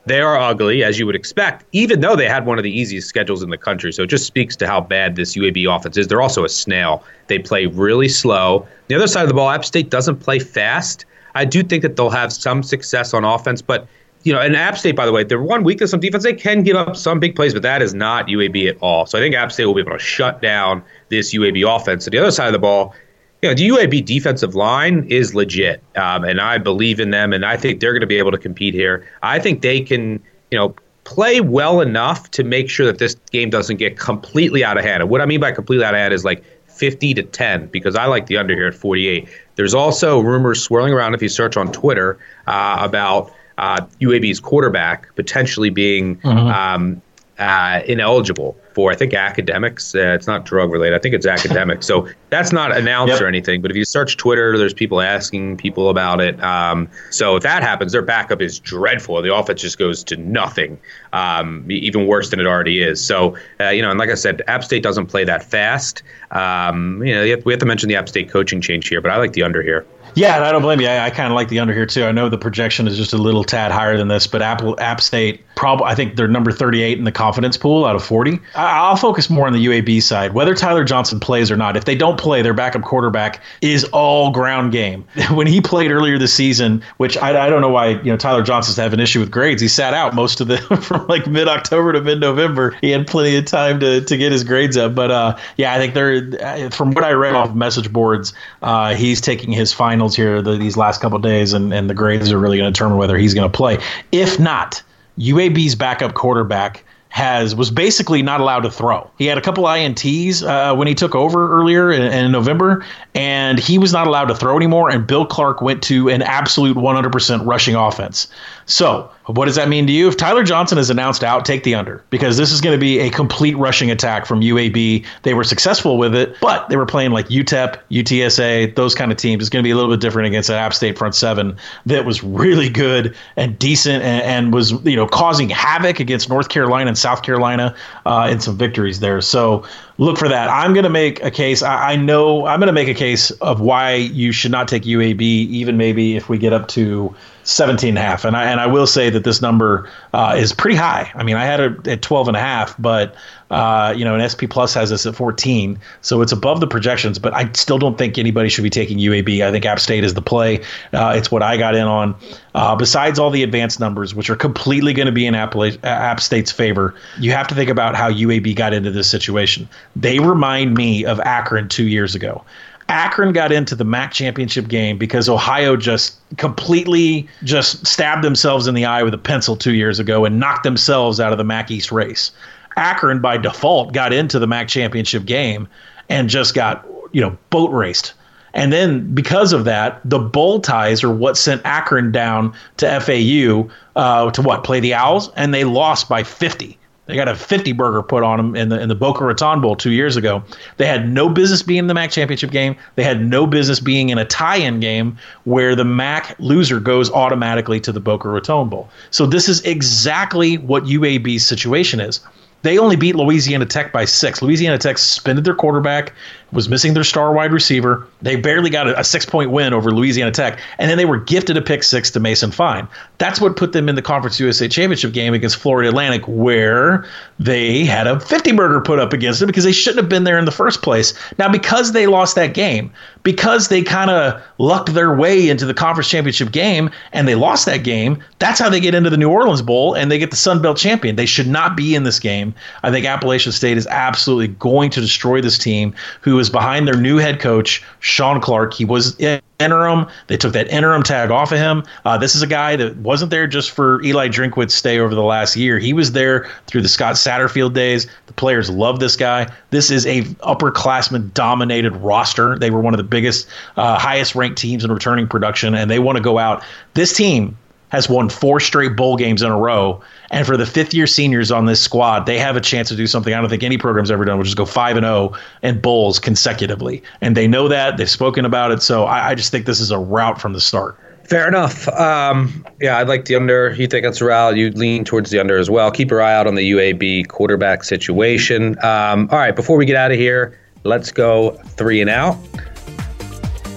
C: they are ugly, as you would expect, even though they had one of the easiest schedules in the country. So it just speaks to how bad this UAB offense is. They're also a snail. They play really slow. The other side of the ball, App State doesn't play fast. I do think that they'll have some success on offense, but you know, and App State, by the way, their one weakness on defense, they can give up some big plays, but that is not UAB at all. So I think App State will be able to shut down this UAB offense. To the other side of the ball, you know, the UAB defensive line is legit, um, and I believe in them, and I think they're going to be able to compete here. I think they can, you know, play well enough to make sure that this game doesn't get completely out of hand. And what I mean by completely out of hand is like 50 to 10 because I like the under here at 48. There's also rumors swirling around if you search on Twitter uh, about uh, UAB's quarterback potentially being mm-hmm. um, uh, ineligible for I think academics. Uh, it's not drug related. I think it's academic. so that's not announced yep. or anything. But if you search Twitter, there's people asking people about it. Um, so if that happens, their backup is dreadful. The offense just goes to nothing, um, even worse than it already is. So uh, you know, and like I said, App State doesn't play that fast. Um, you know, we have to mention the App State coaching change here, but I like the under here.
D: Yeah, and I don't blame you. I, I kind of like the under here too. I know the projection is just a little tad higher than this, but Apple App State probably I think they're number 38 in the confidence pool out of 40. I, will focus more on the UAB side. Whether Tyler Johnston plays or not, if they don't play, their backup quarterback is all ground game. when he played earlier this season, which I, I don't know why you know Tyler Johnston's to have an issue with grades. He sat out most of the from like mid October to mid November. He had plenty of time to to get his grades up. But uh, yeah, I think they're from what I read off message boards, uh, he's taking his finals here the, these last couple days, and, and the grades are really going to determine whether he's going to play. If not, UAB's backup quarterback has was basically not allowed to throw. He had a couple ints uh, when he took over earlier in, in, November, and he was not allowed to throw anymore. And Bill Clark went to an absolute 100% rushing offense. So, what does that mean to you? If Tyler Johnston is announced out, take the under because this is going to be a complete rushing attack from UAB. They were successful with it, but they were playing like UTEP, UTSA, those kind of teams. It's going to be a little bit different against an App State front seven that was really good and decent and, and was you know causing havoc against North Carolina and South Carolina uh, in some victories there. So look for that. I'm going to make a case. I, I know I'm going to make a case of why you should not take UAB, even maybe if we get up to 17 and a half. And I, and I will say that this number uh, is pretty high. I mean, I had it at 12 and a half, but, uh, you know, an SP Plus has this at 14. So it's above the projections, but I still don't think anybody should be taking UAB. I think App State is the play. Uh, it's what I got in on. Uh, besides all the advanced numbers, which are completely going to be in App, App State's favor, you have to think about how UAB got into this situation. They remind me of Akron two years ago. Akron got into the MAC championship game because Ohio just completely just stabbed themselves in the eye with a pencil two years ago and knocked themselves out of the MAC East race. Akron, by default, got into the MAC championship game and just got, you know, boat raced. And then because of that, the bowl ties are what sent Akron down to FAU uh, to what play the Owls, and they lost by 50. They got a 50 burger put on them in the in the Boca Raton Bowl two years ago. They had no business being in the MAC championship game. They had no business being in a tie-in game where the MAC loser goes automatically to the Boca Raton Bowl. So this is exactly what UAB's situation is. They only beat Louisiana Tech by six. Louisiana Tech suspended their quarterback, was missing their star wide receiver. They barely got a, a six point win over Louisiana Tech, and then they were gifted a pick six to Mason Fine. That's what put them in the Conference USA Championship game against Florida Atlantic, where they had a 50 burger put up against them because they shouldn't have been there in the first place. Now, because they lost that game, because they kind of lucked their way into the conference championship game and they lost that game, that's how they get into the New Orleans Bowl and they get the Sun Belt champion. They should not be in this game. I think Appalachian State is absolutely going to destroy this team who is behind their new head coach, Shawn Clark. He was interim. They took that interim tag off of him. Uh, this is a guy that wasn't there just for Eli Drinkwitz's stay over the last year. He was there through the Scott Satterfield days. The players love this guy. This is a upperclassman dominated roster. They were one of the biggest, uh, highest ranked teams in returning production, and they want to go out. This team has won four straight bowl games in a row. And for the fifth year seniors on this squad, they have a chance to do something I don't think any program's ever done, which is go 5 and 0 in bowls consecutively. And they know that. They've spoken about it. So I, I just think this is a route from the start.
C: Fair enough. Um, yeah, I'd like the under. You think it's a route? You lean towards the under as well. Keep your eye out on the UAB quarterback situation. Um, all right, before we get out of here, let's go three and out.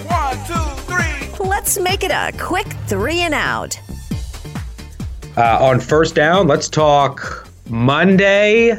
A: One, two, three. Let's make it a quick three and out.
C: Uh, on first down, let's talk Monday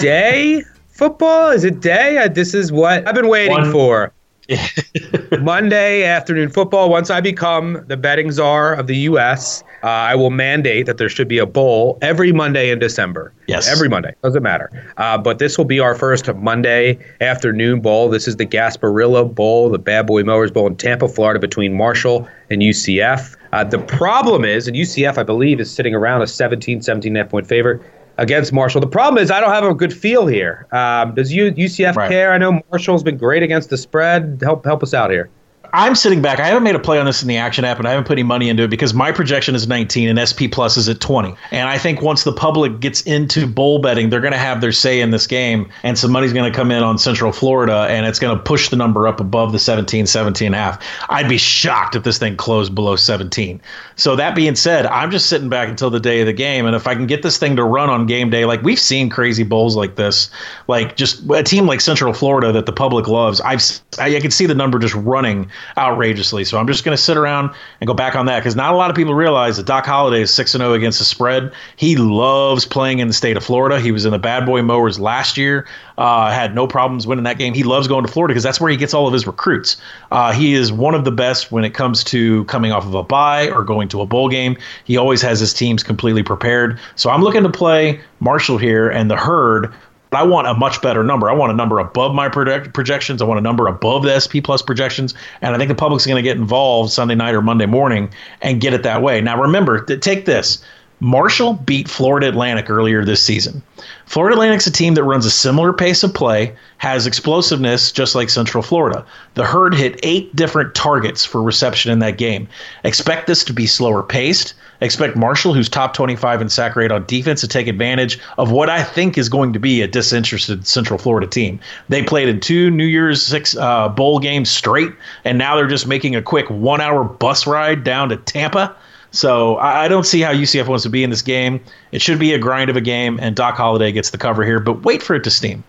C: day football. Is it day? Uh, this is what I've been waiting One. for. Monday afternoon football. Once I become the betting czar of the U.S., uh, I will mandate that there should be a bowl every Monday in December.
D: Yes.
C: Every Monday. Doesn't matter. Uh, but this will be our first Monday afternoon bowl. This is the Gasparilla Bowl, the Bad Boy Mowers Bowl in Tampa, Florida, between Marshall and UCF. Uh, the problem is, and UCF, I believe, is sitting around a 17, 17 half point favorite against Marshall. The problem is, I don't have a good feel here. Um, does U- UCF right. care? I know Marshall's been great against the spread. Help help us out here.
D: I'm sitting back. I haven't made a play on this in the action app, and I haven't put any money into it because my projection is 19 and SP Plus is at 20. And I think once the public gets into bowl betting, they're going to have their say in this game, and some money's going to come in on Central Florida, and it's going to push the number up above the 17, 17 and a half. I'd be shocked if this thing closed below 17. So that being said, I'm just sitting back until the day of the game, and if I can get this thing to run on game day, like we've seen crazy bowls like this, like just a team like Central Florida that the public loves. I've I can see the number just running outrageously. So I'm just going to sit around and go back on that because not a lot of people realize that Doc Holliday is 6 0 against the spread. He loves playing in the state of Florida. He was in the Bad Boy Mowers last year, uh, had no problems winning that game. He loves going to Florida because that's where he gets all of his recruits. Uh, he is one of the best when it comes to coming off of a bye or going to a bowl game. He always has his teams completely prepared. So I'm looking to play Marshall here and the herd I want a much better number. I want a number above my project- projections. I want a number above the SP plus projections. And I think the public's going to get involved Sunday night or Monday morning and get it that way. Now, remember, take this. Marshall beat Florida Atlantic earlier this season. Florida Atlantic's a team that runs a similar pace of play, has explosiveness just like Central Florida. The herd hit eight different targets for reception in that game. Expect this to be slower paced. Expect Marshall, who's top 25 in sack rate on defense, to take advantage of what I think is going to be a disinterested Central Florida team. They played in two New Year's Six uh, bowl games straight, and now they're just making a quick one hour bus ride down to Tampa. So I, don't see how UCF wants to be in this game. It should be a grind of a game, and Doc Holliday gets the cover here, but wait for it to steam.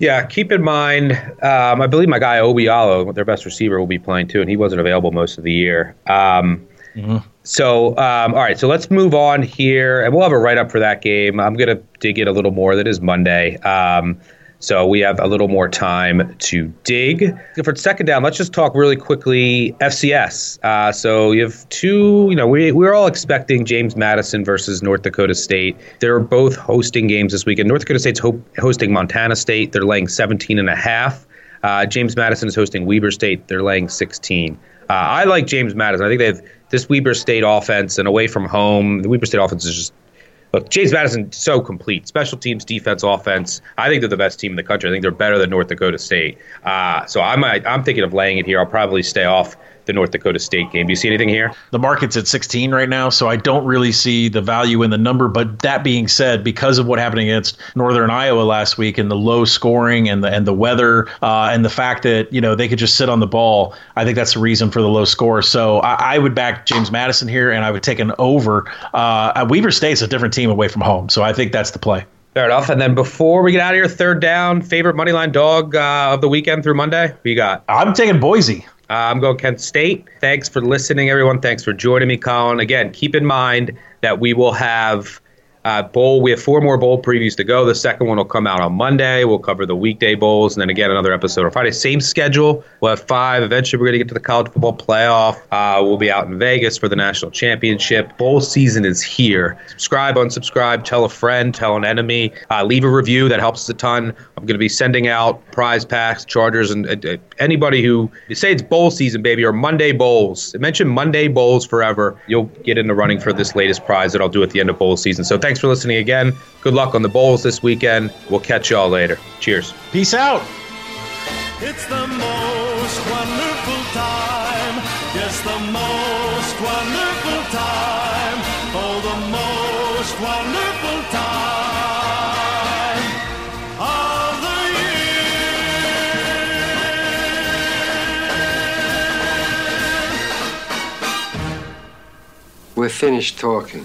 C: Yeah, keep in mind, um, I believe my guy Obialo, their best receiver, will be playing too, and he wasn't available most of the year. Um, mm-hmm. So, um, all right, so let's move on here, and we'll have a write up for that game. I'm going to dig in a little more. That is Monday. Um, so we have a little more time to dig. For second down, let's just talk really quickly FCS. Uh, so you have two, you know, we, we're all expecting James Madison versus North Dakota State. They're both hosting games this weekend. North Dakota State's ho- hosting Montana State. They're laying 17 and a half. Uh, James Madison is hosting Weber State. They're laying 16. Uh, I like James Madison. I think they have this Weber State offense and away from home. The Weber State offense is just look, James Madison so complete. Special teams, defense, offense. I think they're the best team in the country. I think they're better than North Dakota State. Uh, so I'm I'm thinking of laying it here. I'll probably stay off the North Dakota State game. Do you see anything here?
D: The market's at 16 right now, so I don't really see the value in the number. But that being said, because of what happened against Northern Iowa last week and the low scoring and the and the weather uh, and the fact that you know they could just sit on the ball, I think that's the reason for the low score. So I, I would back James Madison here, and I would take an over. Uh, Weber State's a different team away from home, so I think that's the play.
C: Fair enough. And then before we get out of here, third down, favorite money line dog uh, of the weekend through Monday. Who you got?
D: I'm taking Boise.
C: Uh, I'm going Kent State. Thanks for listening, everyone. Thanks for joining me, Collin. Again, keep in mind that we will have uh, bowl. We have four more bowl previews to go. The second one will come out on Monday. We'll cover the weekday bowls, and then again another episode on Friday. Same schedule. We'll have five. Eventually, we're going to get to the college football playoff. Uh, we'll be out in Vegas for the national championship. Bowl season is here. Subscribe, unsubscribe, tell a friend, tell an enemy. Uh, leave a review. That helps us a ton. I'm going to be sending out prize packs, chargers, and anybody who say it's bowl season, baby, or Monday bowls. Mention Monday bowls forever. You'll get in the running for this latest prize that I'll do at the end of bowl season. So thanks for listening again. Good luck on the bowls this weekend. We'll catch y'all later. Cheers.
D: Peace out.
B: It's the most wonderful time. Yes, the most wonderful time. Oh, the most wonderful time of the year.
E: We're finished talking.